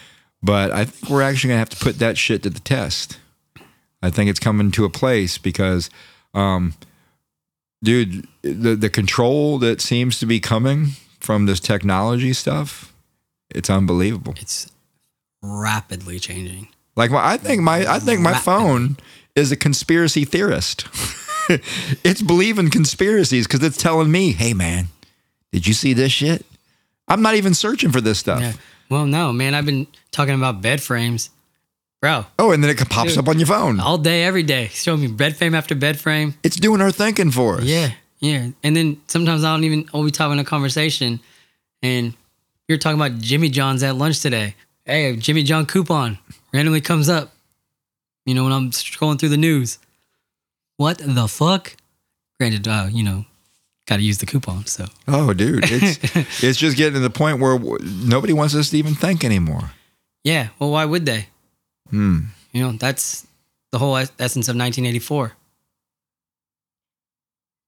but I think we're actually gonna have to put that shit to the test. I think it's coming to a place because, um, dude, the the control that seems to be coming from this technology stuff, it's unbelievable. It's rapidly changing. Like my, I think my I think my phone is a conspiracy theorist. [LAUGHS] [LAUGHS] it's believing conspiracies because it's telling me, "Hey, man, did you see this shit?" I'm not even searching for this stuff. Yeah. Well, no, man. I've been talking about bed frames, bro, Oh, and then it pops Dude. up on your phone. all day, every day. Show me bed frame after bed frame. It's doing our thinking for us. Yeah, yeah. And then sometimes I don't even. Oh, we having a conversation, and you're talking about Jimmy John's at lunch today. Hey, Jimmy John coupon randomly comes up. You know when I'm scrolling through the news. What the fuck? Granted, uh, you know, got to use the coupon. So Oh, dude, it's [LAUGHS] it's just getting to the point where w- nobody wants us to even think anymore. yeah. Well, why would they? Hmm. You know, that's the whole es- essence of 1984.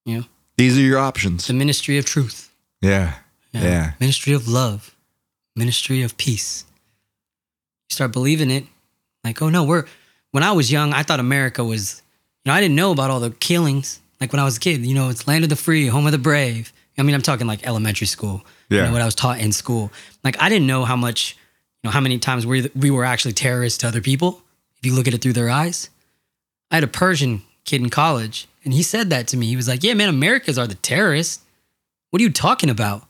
You know, These are your options. the ministry of truth. Yeah. Yeah. Ministry of love. Ministry of peace. You start believing it. Like, oh no, we're when I was young, I thought America was, you know, I didn't know about all the killings. Like when I was a kid, you know, it's land of the free, home of the brave. I mean, I'm talking like elementary school. You Yeah. know, what I was taught in school. Like I didn't know how much, you know, how many times we we were actually terrorists to other people. If you look at it through their eyes. I had a Persian kid in college, and he said that to me. He was like, "Yeah, man, Americans are the terrorists. What are you talking about?"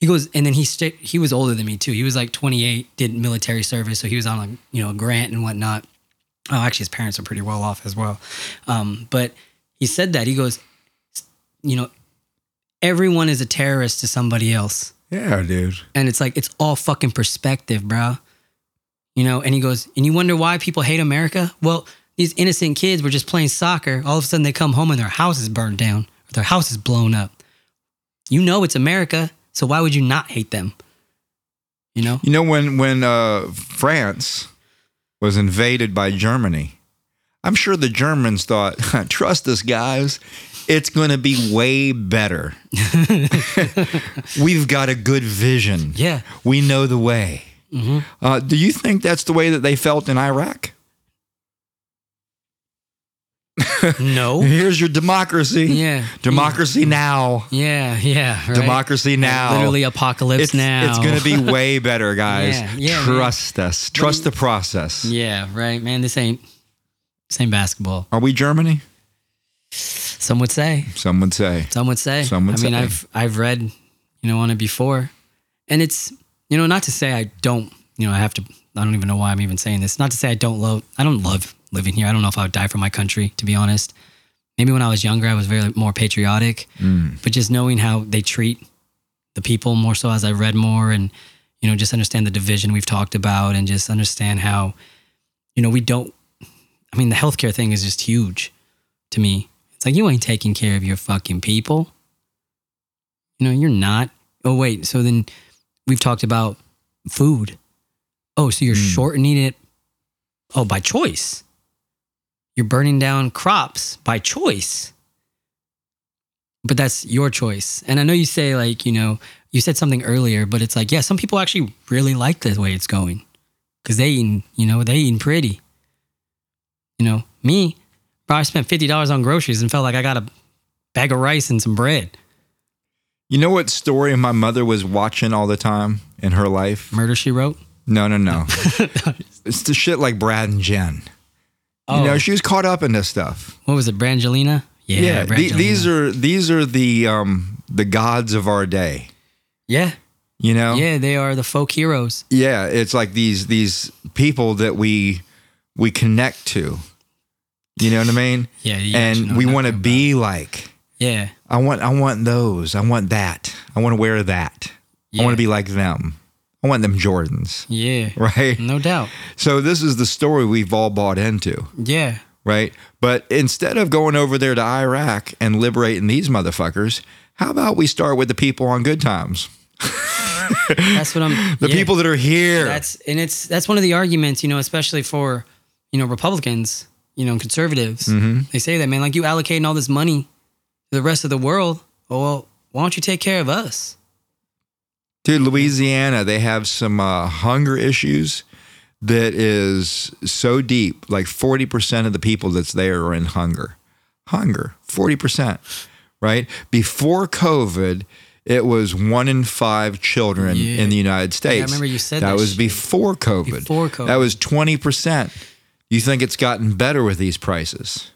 He goes, and then he sta he was older than me too. He was like 28, did military service, so he was on a you know a grant and whatnot. Oh, actually, his parents are pretty well off as well. Um, but he said that he goes, you know, everyone is a terrorist to somebody else, Yeah, dude. and it's like it's all fucking perspective, bro. You know, and he goes, and you wonder why people hate America? Well, these innocent kids were just playing soccer. All of a sudden, they come home and their house is burned down, or their house is blown up. You know it's America, so why would you not hate them? You know? You know when when uh, France was invaded by Germany, I'm sure the Germans thought, "Trust us, guys. It's going to be way better. [LAUGHS] We've got a good vision. Yeah. We know the way." hmm Uh, do you think that's the way that they felt in Iraq? [LAUGHS] no. Here's your democracy. Yeah. Democracy mm. now. Yeah, yeah. right? Democracy now. Literally apocalypse It's, now. it's going to be [LAUGHS] way better, guys. Yeah, yeah, Trust us. Trust the process. Yeah, right, man. This ain't this ain't basketball. Are we Germany? Some would say. Some would say. Some would say. Some would I mean, say. I've I've read, you know, on it before, and it's you know not to say I don't. You know, I have to. I don't even know why I'm even saying this. Not to say I don't love. I don't love living here. I don't know if I would die for my country. To be honest, maybe when I was younger, I was very more patriotic. Mm. But just knowing how they treat the people more so as I read more, and you know, just understand the division we've talked about, and just understand how, you know, we don't. I mean, the healthcare thing is just huge to me. It's like you ain't taking care of your fucking people. You know, you're not. Oh wait, so then we've talked about food. Oh, so you're Mm. shortening it oh by choice. You're burning down crops by choice. But that's your choice. And I know you say like, you know, you said something earlier, but it's like, yeah, some people actually really like the way it's going. Cause they eating, you know, they eating pretty. You know, me, bro, I spent fifty dollars on groceries and felt like I got a bag of rice and some bread. You know what story my mother was watching all the time in her life? Murder she wrote. No, no, no. [LAUGHS] it's the shit like Brad and Jen. Oh, You know, she was caught up in this stuff. what was it, Brangelina? Yeah, Yeah, the- these are these are the um the gods of our day. yeah, You know, yeah, they are the folk heroes. yeah. It's like these these people that we we connect to. You know what I mean? [LAUGHS] Yeah, you actually know and we want to be like. Yeah, I want I want those. I want that. I want to wear that. I want to be like them. I want them Jordans, yeah, [LAUGHS] right? no doubt. So this is the story we've all bought into, Yeah, right? But instead of going over there to Iraq and liberating these motherfuckers, how about we start with the people on good times? [LAUGHS] that's what I'm. [LAUGHS] The yeah. people that are here. That's and it's that's one of the arguments, you know, especially for you know Republicans, you know, conservatives. Mm-hmm. They say that man, like you allocating all this money to the rest of the world. Oh, well, why don't you take care of us? Dude, Louisiana, they have some uh, hunger issues that is so deep. Like 40% of the people that's there are in hunger. Hunger, 40%, right? Before COVID, it was one in five children Yeah. in the United States. I remember you said that that was shit. before COVID. Before COVID. That was 20%. You think it's gotten better with these prices?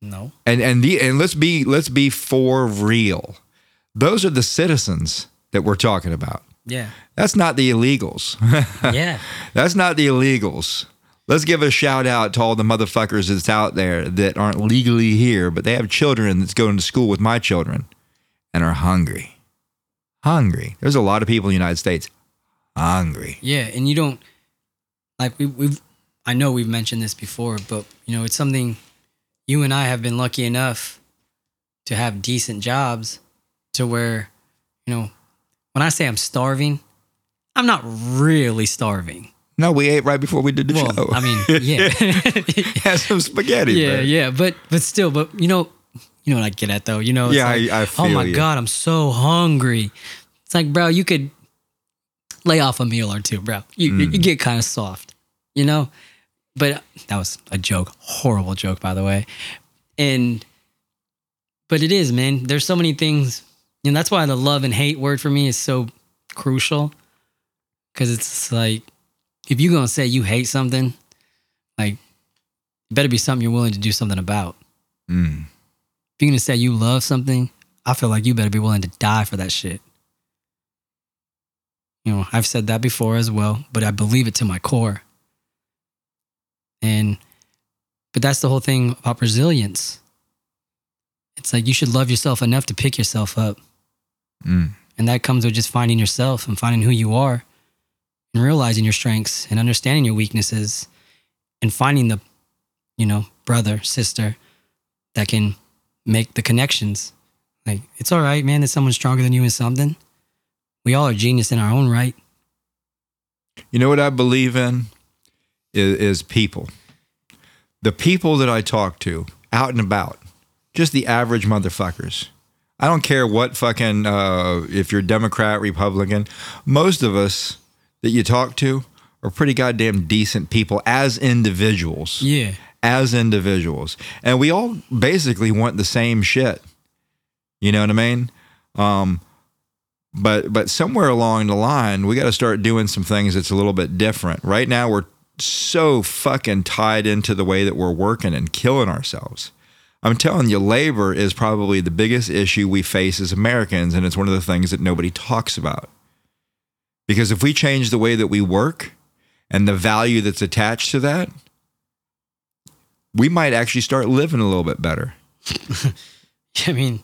No. And and the and let's be let's be for real. Those are the citizens that we're talking about. Yeah. That's not the illegals. [LAUGHS] Yeah. That's not the illegals. Let's give a shout out to all the motherfuckers that's out there that aren't legally here, but they have children that's going to school with my children and are hungry. Hungry. There's a lot of people in the United States hungry. Yeah, and you don't like we we've I know we've mentioned this before, but you know, it's something you and I have been lucky enough to have decent jobs to where, you know, when I say I'm starving, I'm not really starving. No, we ate right before we did the Well, show. I mean, [LAUGHS] yeah. [LAUGHS] had some spaghetti. yeah, man. yeah, but but still, but you know, you know what I get at though. You know, it's Yeah, like, I- I oh my you. god, I'm so hungry. It's like, bro, you could lay off a meal or two, bro. You you Mm. get kind of soft, you know. But that was a joke, horrible joke, by the way. And but it is, man. There's so many things, and that's why the love and hate word for me is so crucial. Because it's like, if you're gonna say you hate something, like, it better be something you're willing to do something about. Mm. If you're gonna say you love something, I feel like you better be willing to die for that shit. You know, I've said that before as well, but I believe it to my core. And, but that's the whole thing about resilience. It's like you should love yourself enough to pick yourself up. Mm. And that comes with just finding yourself and finding who you are and realizing your strengths and understanding your weaknesses and finding the, you know, brother, sister that can make the connections. Like, it's all right, man, that someone's stronger than you in something. We all are genius in our own right. You know what I believe in is, is people. The people that I talk to out and about, just the average motherfuckers. I don't care what fucking uh, if you're Democrat, Republican. Most of us that you talk to are pretty goddamn decent people as individuals. Yeah. As individuals. And we all basically want the same shit. You know what I mean? Um, but but somewhere along the line, we got to start doing some things that's a little bit different. Right now, we're so fucking tied into the way that we're working and killing ourselves. I'm telling you, labor is probably the biggest issue we face as Americans, and it's one of the things that nobody talks about. Because if we change the way that we work and the value that's attached to that, we might actually start living a little bit better. [LAUGHS] I mean,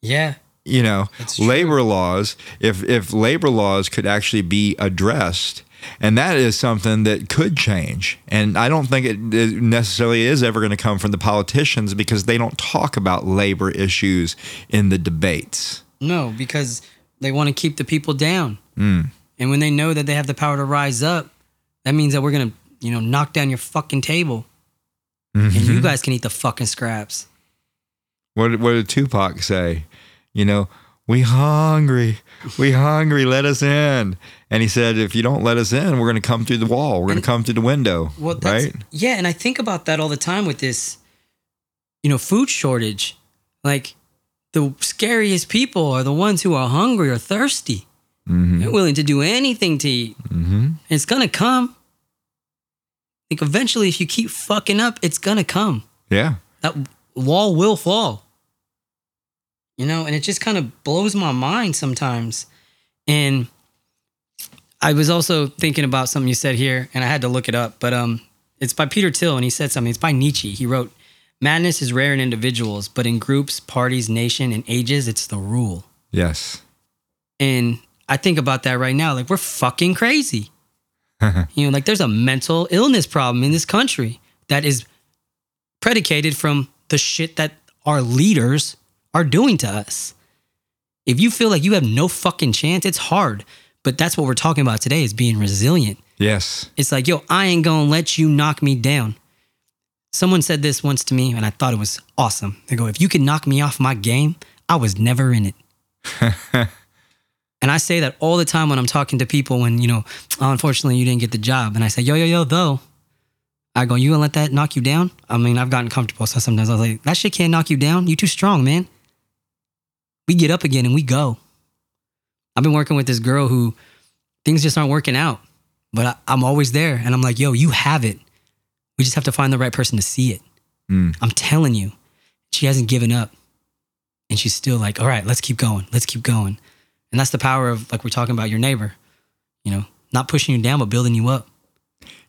yeah. You know, labor laws, if if labor laws could actually be addressed, and that is something that could change. And I don't think it necessarily is ever going to come from the politicians because they don't talk about labor issues in the debates. No, because they want to keep the people down. Mm. And when they know that they have the power to rise up, that means that we're gonna, you know, knock down your fucking table, and Mm-hmm. you guys can eat the fucking scraps. What what did Tupac say? You know, we hungry, we hungry. Let us in. And he said, if you don't let us in, we're going to come through the wall. We're going to come through the window. Well, that's, right? Yeah, and I think about that all the time with this, you know, food shortage. Like, the scariest people are the ones who are hungry or thirsty. Mm-hmm. They're willing to do anything to eat. Mm-hmm. And it's gonna come. Like eventually, if you keep fucking up, it's gonna come. Yeah. That wall will fall. You know, and it just kind of blows my mind sometimes. And I was also thinking about something you said here, and I had to look it up. But um, it's by Peter Thiel, and he said something. It's by Nietzsche. He wrote, "Madness is rare in individuals, but in groups, parties, nation, and ages, it's the rule." Yes. And I think about that right now. Like, we're fucking crazy. [LAUGHS] you know, like there's a mental illness problem in this country that is predicated from the shit that our leaders are doing to us. If you feel like you have no fucking chance, it's hard. But that's what we're talking about today is being resilient. Yes. It's like, yo, I ain't gonna let you knock me down. Someone said this once to me, and I thought it was awesome. They go, if you can knock me off my game, I was never in it. [LAUGHS] and I say that all the time when I'm talking to people when, you know, oh, unfortunately you didn't get the job. And I say, yo, yo, yo, though. I go, you gonna let that knock you down? I mean, I've gotten comfortable. So sometimes I was like, that shit can't knock you down. You too strong, man. We get up again and we go. I've been working with this girl who things just aren't working out, but I, I'm always there. And I'm like, yo, you have it. We just have to find the right person to see it. Mm. I'm telling you, she hasn't given up. And she's still like, all right, let's keep going. Let's keep going. And that's the power of, like, we're talking about your neighbor, you know, not pushing you down, but building you up.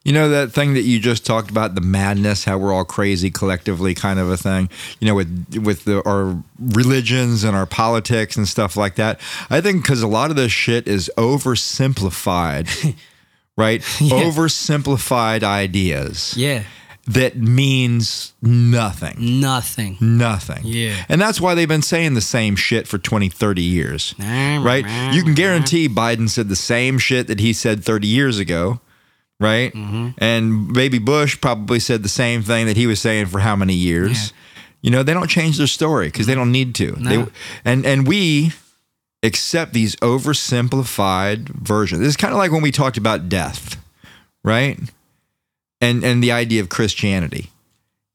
You know that thing that you just talked about, the madness, how we're all crazy collectively, kind of a thing. You know, with with the, our religions and our politics and stuff like that. I think because a lot of this shit is oversimplified, [LAUGHS] right? [LAUGHS] Yeah. Oversimplified ideas Yeah. that means nothing, Nothing. nothing. Yeah. and that's why they've been saying the same shit for 20, 30 years, right? You can guarantee Biden said the same shit that he said 30 years ago, right? Mm-hmm. And baby Bush probably said the same thing that he was saying for how many years? Yeah. You know, they don't change their story because they don't need to. No. They, and and we accept these oversimplified versions. It's kind of like when we talked about death, right? And and the idea of Christianity.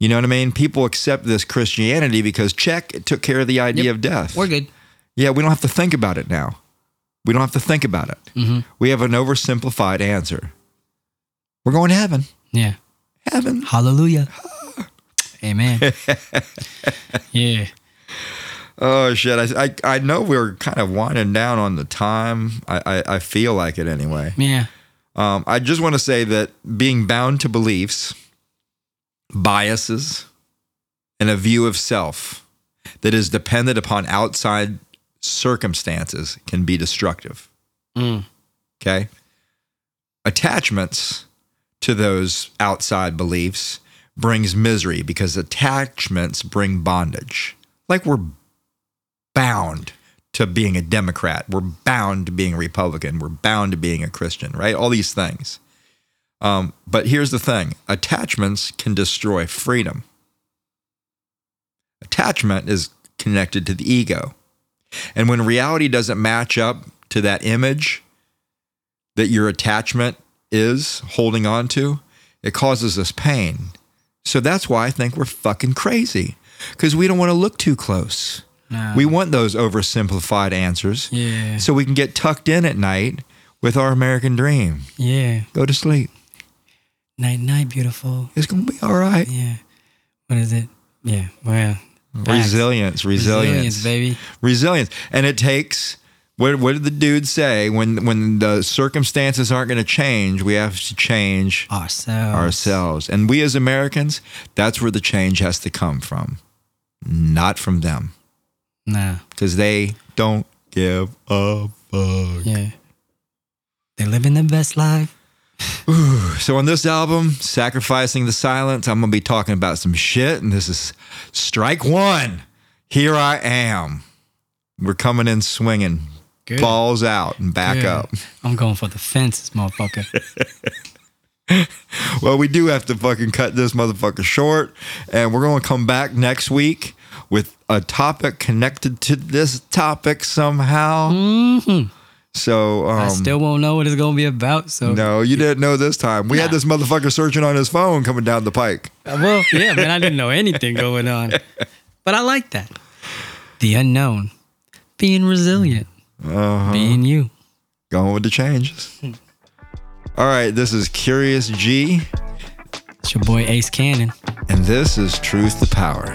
You know what I mean? People accept this Christianity because check, it took care of the idea Yep. of death. We're good. Yeah, we don't have to think about it now. We don't have to think about it. Mm-hmm. We have an oversimplified answer. We're going to heaven. Yeah. Heaven. Hallelujah. [LAUGHS] Amen. yeah. Oh shit! I, I I know we're kind of winding down on the time. I I, I feel like it anyway. Yeah. Um, I just want to say that being bound to beliefs, biases, and a view of self that is dependent upon outside circumstances can be destructive. Mm. Okay. Attachments to those outside beliefs brings misery because attachments bring bondage. Like we're bound to being a Democrat, we're bound to being a Republican, we're bound to being a Christian, right? All these things. Um, but here's the thing attachments can destroy freedom. Attachment is connected to the ego. And when reality doesn't match up to that image that your attachment is holding on to, it causes us pain. So that's why I think we're fucking crazy because we don't want to look too close. Nah. We want those oversimplified answers yeah. so we can get tucked in at night with our American dream. yeah. Go to sleep. Night, night, beautiful. It's going to be all right. Yeah. What is it? Yeah. Well, facts. Resilience, resilience, baby. resilience. And it takes. What, what did the dude say? When when the circumstances aren't going to change, we have to change Ourselves. ourselves. And we as Americans, that's where the change has to come from, not from them, Nah. because they don't give a fuck. Yeah. They're living the best life. So on this album, Sacrificing the Silence, I'm gonna be talking about some shit, and this is strike one. Here I am. We're coming in swinging, Good. balls out and back Good. up. I'm going for the fences, motherfucker. [LAUGHS] Well, we do have to fucking cut this motherfucker short, and we're gonna come back next week with a topic connected to this topic somehow. Mhm. So um, I still won't know what it's gonna be about. So no, you didn't know this time. We had this motherfucker searching on his phone coming down the pike. Uh, well, yeah, man, I didn't know anything going on, [LAUGHS] but I like that. The unknown, being resilient, Uh-huh. being you. Going with the changes. [LAUGHS] All right, this is Curious G, It's your boy Ace Cannon. and this is Truth to Power.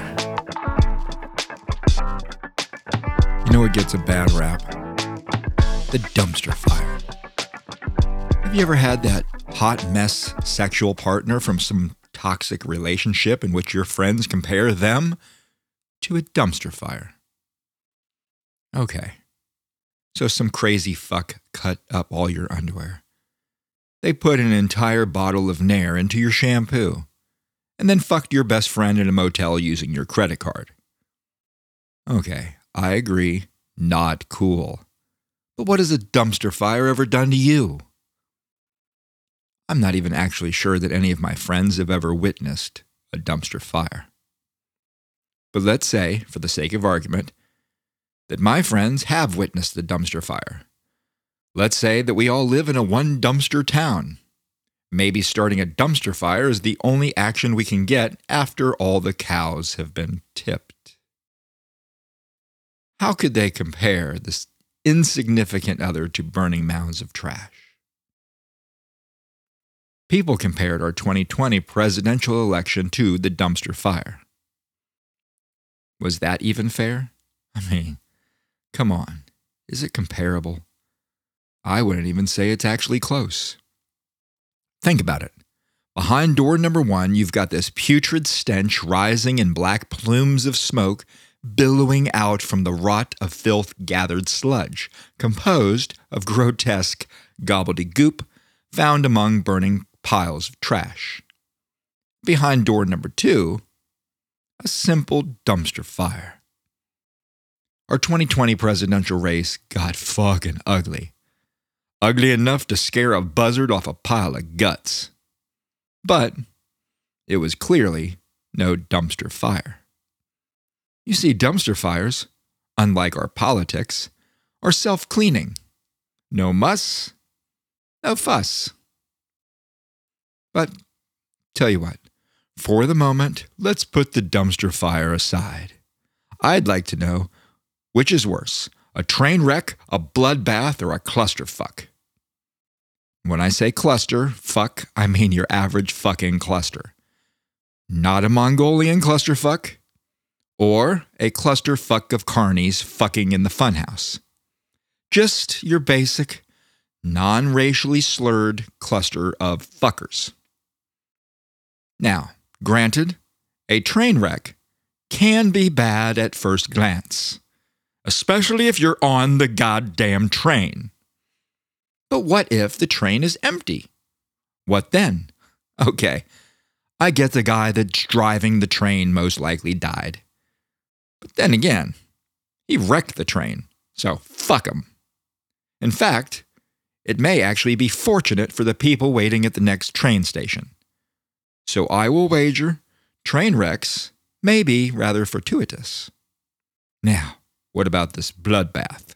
You know what gets a bad rap? The dumpster fire. Have you ever had that hot mess sexual partner from some toxic relationship in which your friends compare them to a dumpster fire? Okay. So some crazy fuck cut up all your underwear. They put an entire bottle of Nair into your shampoo and then fucked your best friend in a motel using your credit card. Okay, I agree, not cool. But what has a dumpster fire ever done to you? I'm not even actually sure that any of my friends have ever witnessed a dumpster fire. But let's say, for the sake of argument, that my friends have witnessed the dumpster fire. Let's say that we all live in a one dumpster town. Maybe starting a dumpster fire is the only action we can get after all the cows have been tipped. How could they compare this insignificant other to burning mounds of trash? People compared our 2020 presidential election to the dumpster fire. Was that even fair? I mean, come on. Is it comparable? I wouldn't even say it's actually close. Think about it. Behind door number one, you've got this putrid stench rising in black plumes of smoke billowing out from the rot of filth gathered sludge, composed of grotesque gobbledygook found among burning piles of trash. Behind door number two, a simple dumpster fire. Our 2020 presidential race got fucking ugly. Ugly enough to scare a buzzard off a pile of guts. But it was clearly no dumpster fire. You see, dumpster fires, unlike our politics, are self cleaning. No muss, no fuss. But tell you what, for the moment, let's put the dumpster fire aside. I'd like to know which is worse, a train wreck, a bloodbath, or a clusterfuck? When I say cluster, fuck, I mean your average fucking cluster. Not a Mongolian clusterfuck, or a clusterfuck of carnies fucking in the funhouse. Just your basic, non racially slurred cluster of fuckers. Now, granted, a train wreck can be bad at first glance, especially if you're on the goddamn train. But what if the train is empty? What then? [LAUGHS] Okay, I get the guy that's driving the train most likely died. But then again, he wrecked the train, so fuck him. In fact, it may actually be fortunate for the people waiting at the next train station. So I will wager train wrecks may be rather fortuitous. Now, what about this bloodbath?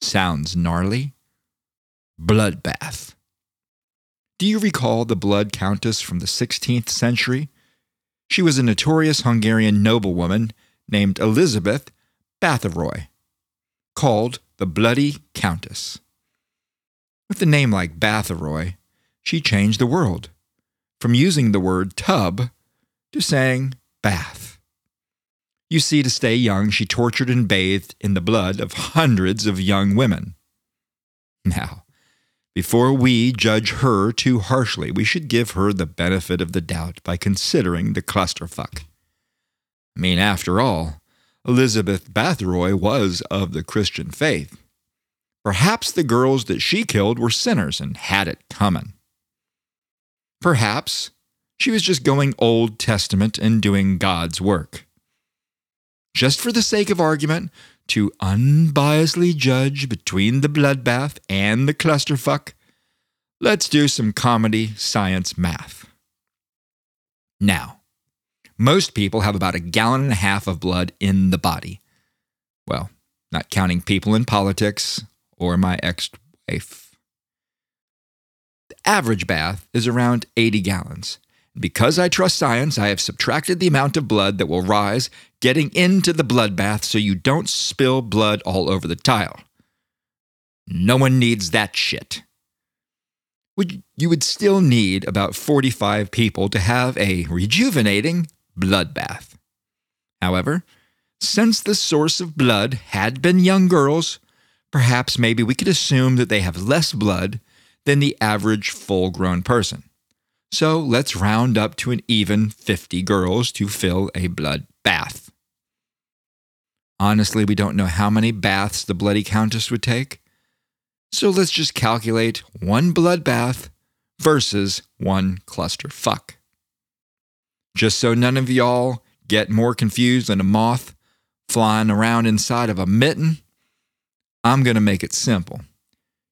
Sounds gnarly. Bloodbath. Do you recall the Blood Countess from the 16th century? She was a notorious Hungarian noblewoman named Elizabeth Bathory, called the Bloody Countess. With a name like Bathory, she changed the world from using the word tub to saying bath. You see, to stay young, she tortured and bathed in the blood of hundreds of young women. Now, before we judge her too harshly, we should give her the benefit of the doubt by considering the clusterfuck. I mean, after all, Elizabeth Bathory was of the Christian faith. Perhaps the girls that she killed were sinners and had it coming. Perhaps she was just going Old Testament and doing God's work. Just for the sake of argument, to unbiasedly judge between the bloodbath and the clusterfuck, let's do some comedy science math. Now, most people have about a gallon and a half of blood in the body. Well, not counting people in politics or my ex wife. The average bath is around 80 gallons. Because I trust science, I have subtracted the amount of blood that will rise getting into the bloodbath so you don't spill blood all over the tile. No one needs that shit. You would still need about 45 people to have a rejuvenating bloodbath. However, since the source of blood had been young girls, perhaps maybe we could assume that they have less blood than the average full grown person. So let's round up to an even 50 girls to fill a blood bath. Honestly, we don't know how many baths the Bloody Countess would take. So let's just calculate one blood bath versus one cluster fuck. Just so none of y'all get more confused than a moth flying around inside of a mitten, I'm going to make it simple.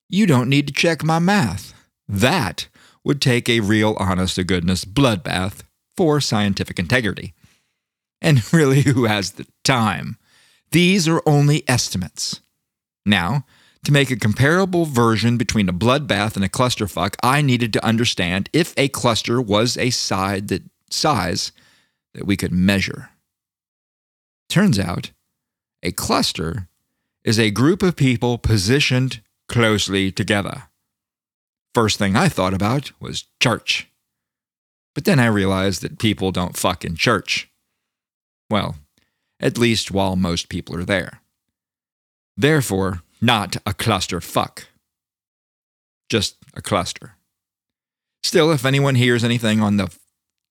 You don't need to check my math. That would take a real honest to goodness bloodbath for scientific integrity. And [LAUGHS] really, who has the time? These are only estimates. Now, to make a comparable version between a bloodbath and a clusterfuck, I needed to understand if a cluster was a side that, size that we could measure. Turns out, a cluster is a group of people positioned closely together. First thing I thought about was church. But then I realized that people don't fuck in church. Well, at least while most people are there. Therefore, not a cluster fuck. Just a cluster. Still, if anyone hears anything on the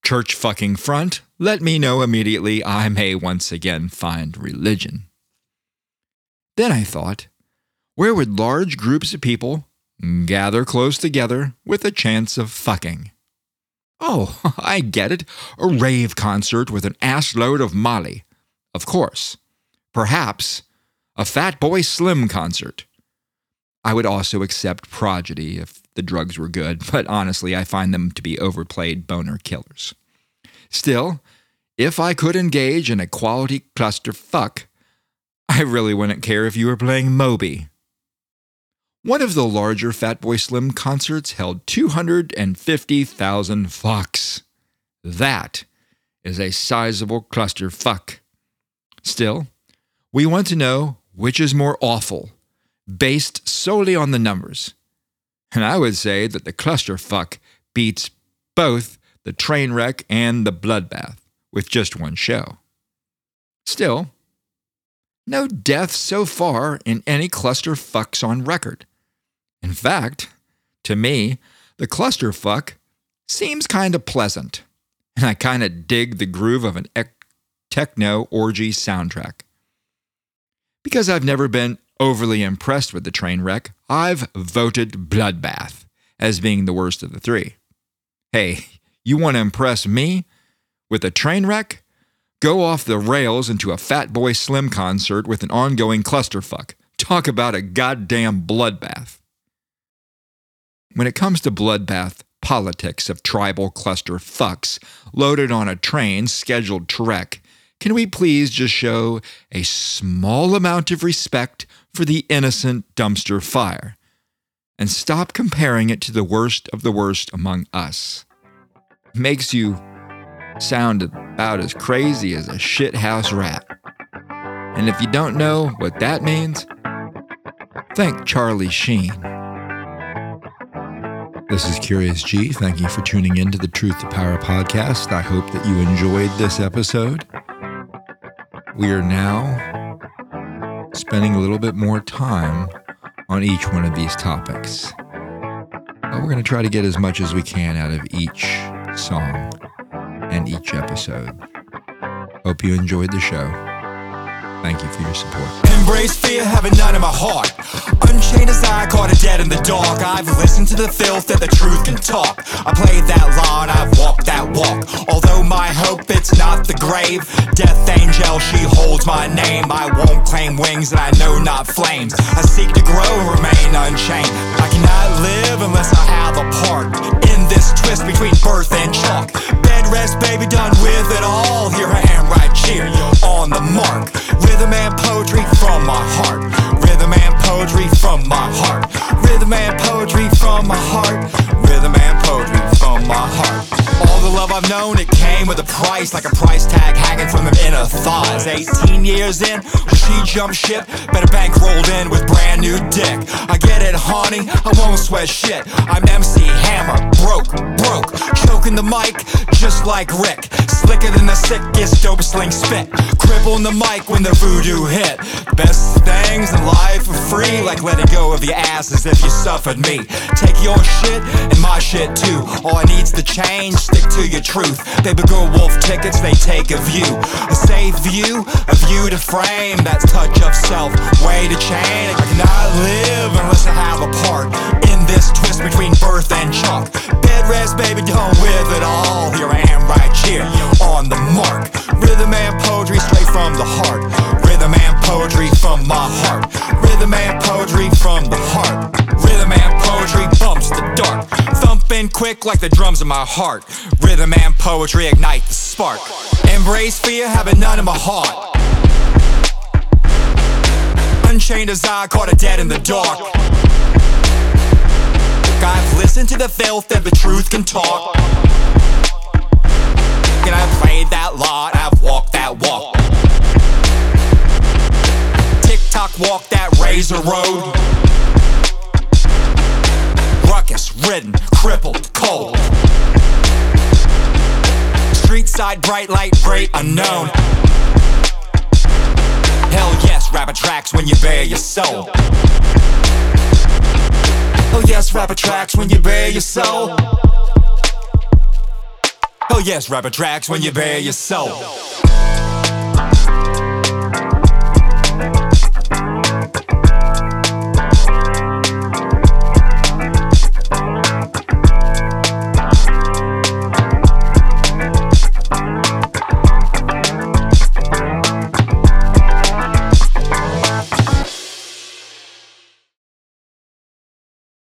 church fucking front, let me know immediately. I may once again find religion. Then I thought, where would large groups of people gather close together with a chance of fucking. Oh, [LAUGHS] I get it. A rave concert with an assload of Molly. Of course. Perhaps a Fatboy Slim concert. I would also accept Prodigy if the drugs were good, [LAUGHS] but honestly, I find them to be overplayed boner killers. Still, if I could engage in a quality cluster fuck, I really wouldn't care if you were playing Moby one of the larger Fatboy Slim concerts held 250,000 fucks. That is a sizable cluster fuck. Still, we want to know which is more awful, based solely on the numbers. And I would say that the cluster fuck beats both the train wreck and the bloodbath with just one show. Still, no deaths so far in any cluster fucks on record. In fact, to me, the clusterfuck seems kind of pleasant, and I kind of dig the groove of an techno orgy soundtrack. Because I've never been overly impressed with the train wreck, I've voted Bloodbath as being the worst of the three. Hey, you want to impress me with a train wreck? Go off the rails into a Fatboy Slim concert with an ongoing clusterfuck. Talk about a goddamn bloodbath. When it comes to bloodbath politics of tribal cluster fucks loaded on a train scheduled to can we please just show a small amount of respect for the innocent dumpster fire? and stop comparing it to the worst of the worst among us. Makes you sound about as crazy as a shithouse rat. And if you don't know what that means, thank Charlie Sheen. This is Curious G. Thank you for tuning in to the Truth to Power podcast. I hope that you enjoyed this episode. We are now spending a little bit more time on each one of these topics. But we're going to try to get as much as we can out of each song and each episode. Hope you enjoyed the show. Thank you for your support. Embrace fear, having none in my heart. Unchained as I caught it dead in the dark. I've listened to the filth that the truth can talk. I played that line, I've walked that walk. Although my hope it's not the grave. Death angel, she holds my name. I won't claim wings and I know not flames. I seek to grow and remain unchained. I cannot live unless I have a part in this twist between birth and chalk. Bed rest, baby, done with it all. Here I am, right here, on the mark. Rhythm and poetry from my heart. Rhythm and poetry from my heart. Rhythm and poetry from my heart. Rhythm and poetry from my heart. All the love I've known, it came with a price, like a price tag hanging from them inner thighs. 18 years in, when she jumped ship, better bank rolled in with brand new dick. I get it, honey, I won't sweat shit. I'm MC Hammer, broke, broke, choking the mic just like Rick. Slicker than the sickest dope sling spit. Crippling the mic when the voodoo hit. Best things in life are free, like letting go of your ass as if you suffered me. Take your shit and my shit too. All I need's the change, stick to your truth. They go wolf tickets, they take a view. A safe view, a view to frame. That touch of self, way to change. I cannot live unless I have a part in this twist between birth and chalk. Bed rest, baby, done with it all. Here I am, right here, on the mark. Rhythm and poetry straight from the heart. Rhythm and poetry from my heart. Rhythm and poetry from the heart. Rhythm and poetry bumps the dark. Thumping quick like the drums in my heart. Rhythm and poetry ignite the spark. Embrace fear, having none in my heart. Unchained as I caught it dead in the dark. I've listened to the filth that the truth can talk. And I've played that lot, I've walked that walk. Tick tock, walk that razor road. Ruckus, ridden, crippled, cold. Street side, bright light, great unknown. Hell yes, rapper tracks when you bare your soul. Oh yes, rapper tracks when you bare your soul. Oh yes, rapper tracks when you bare your soul.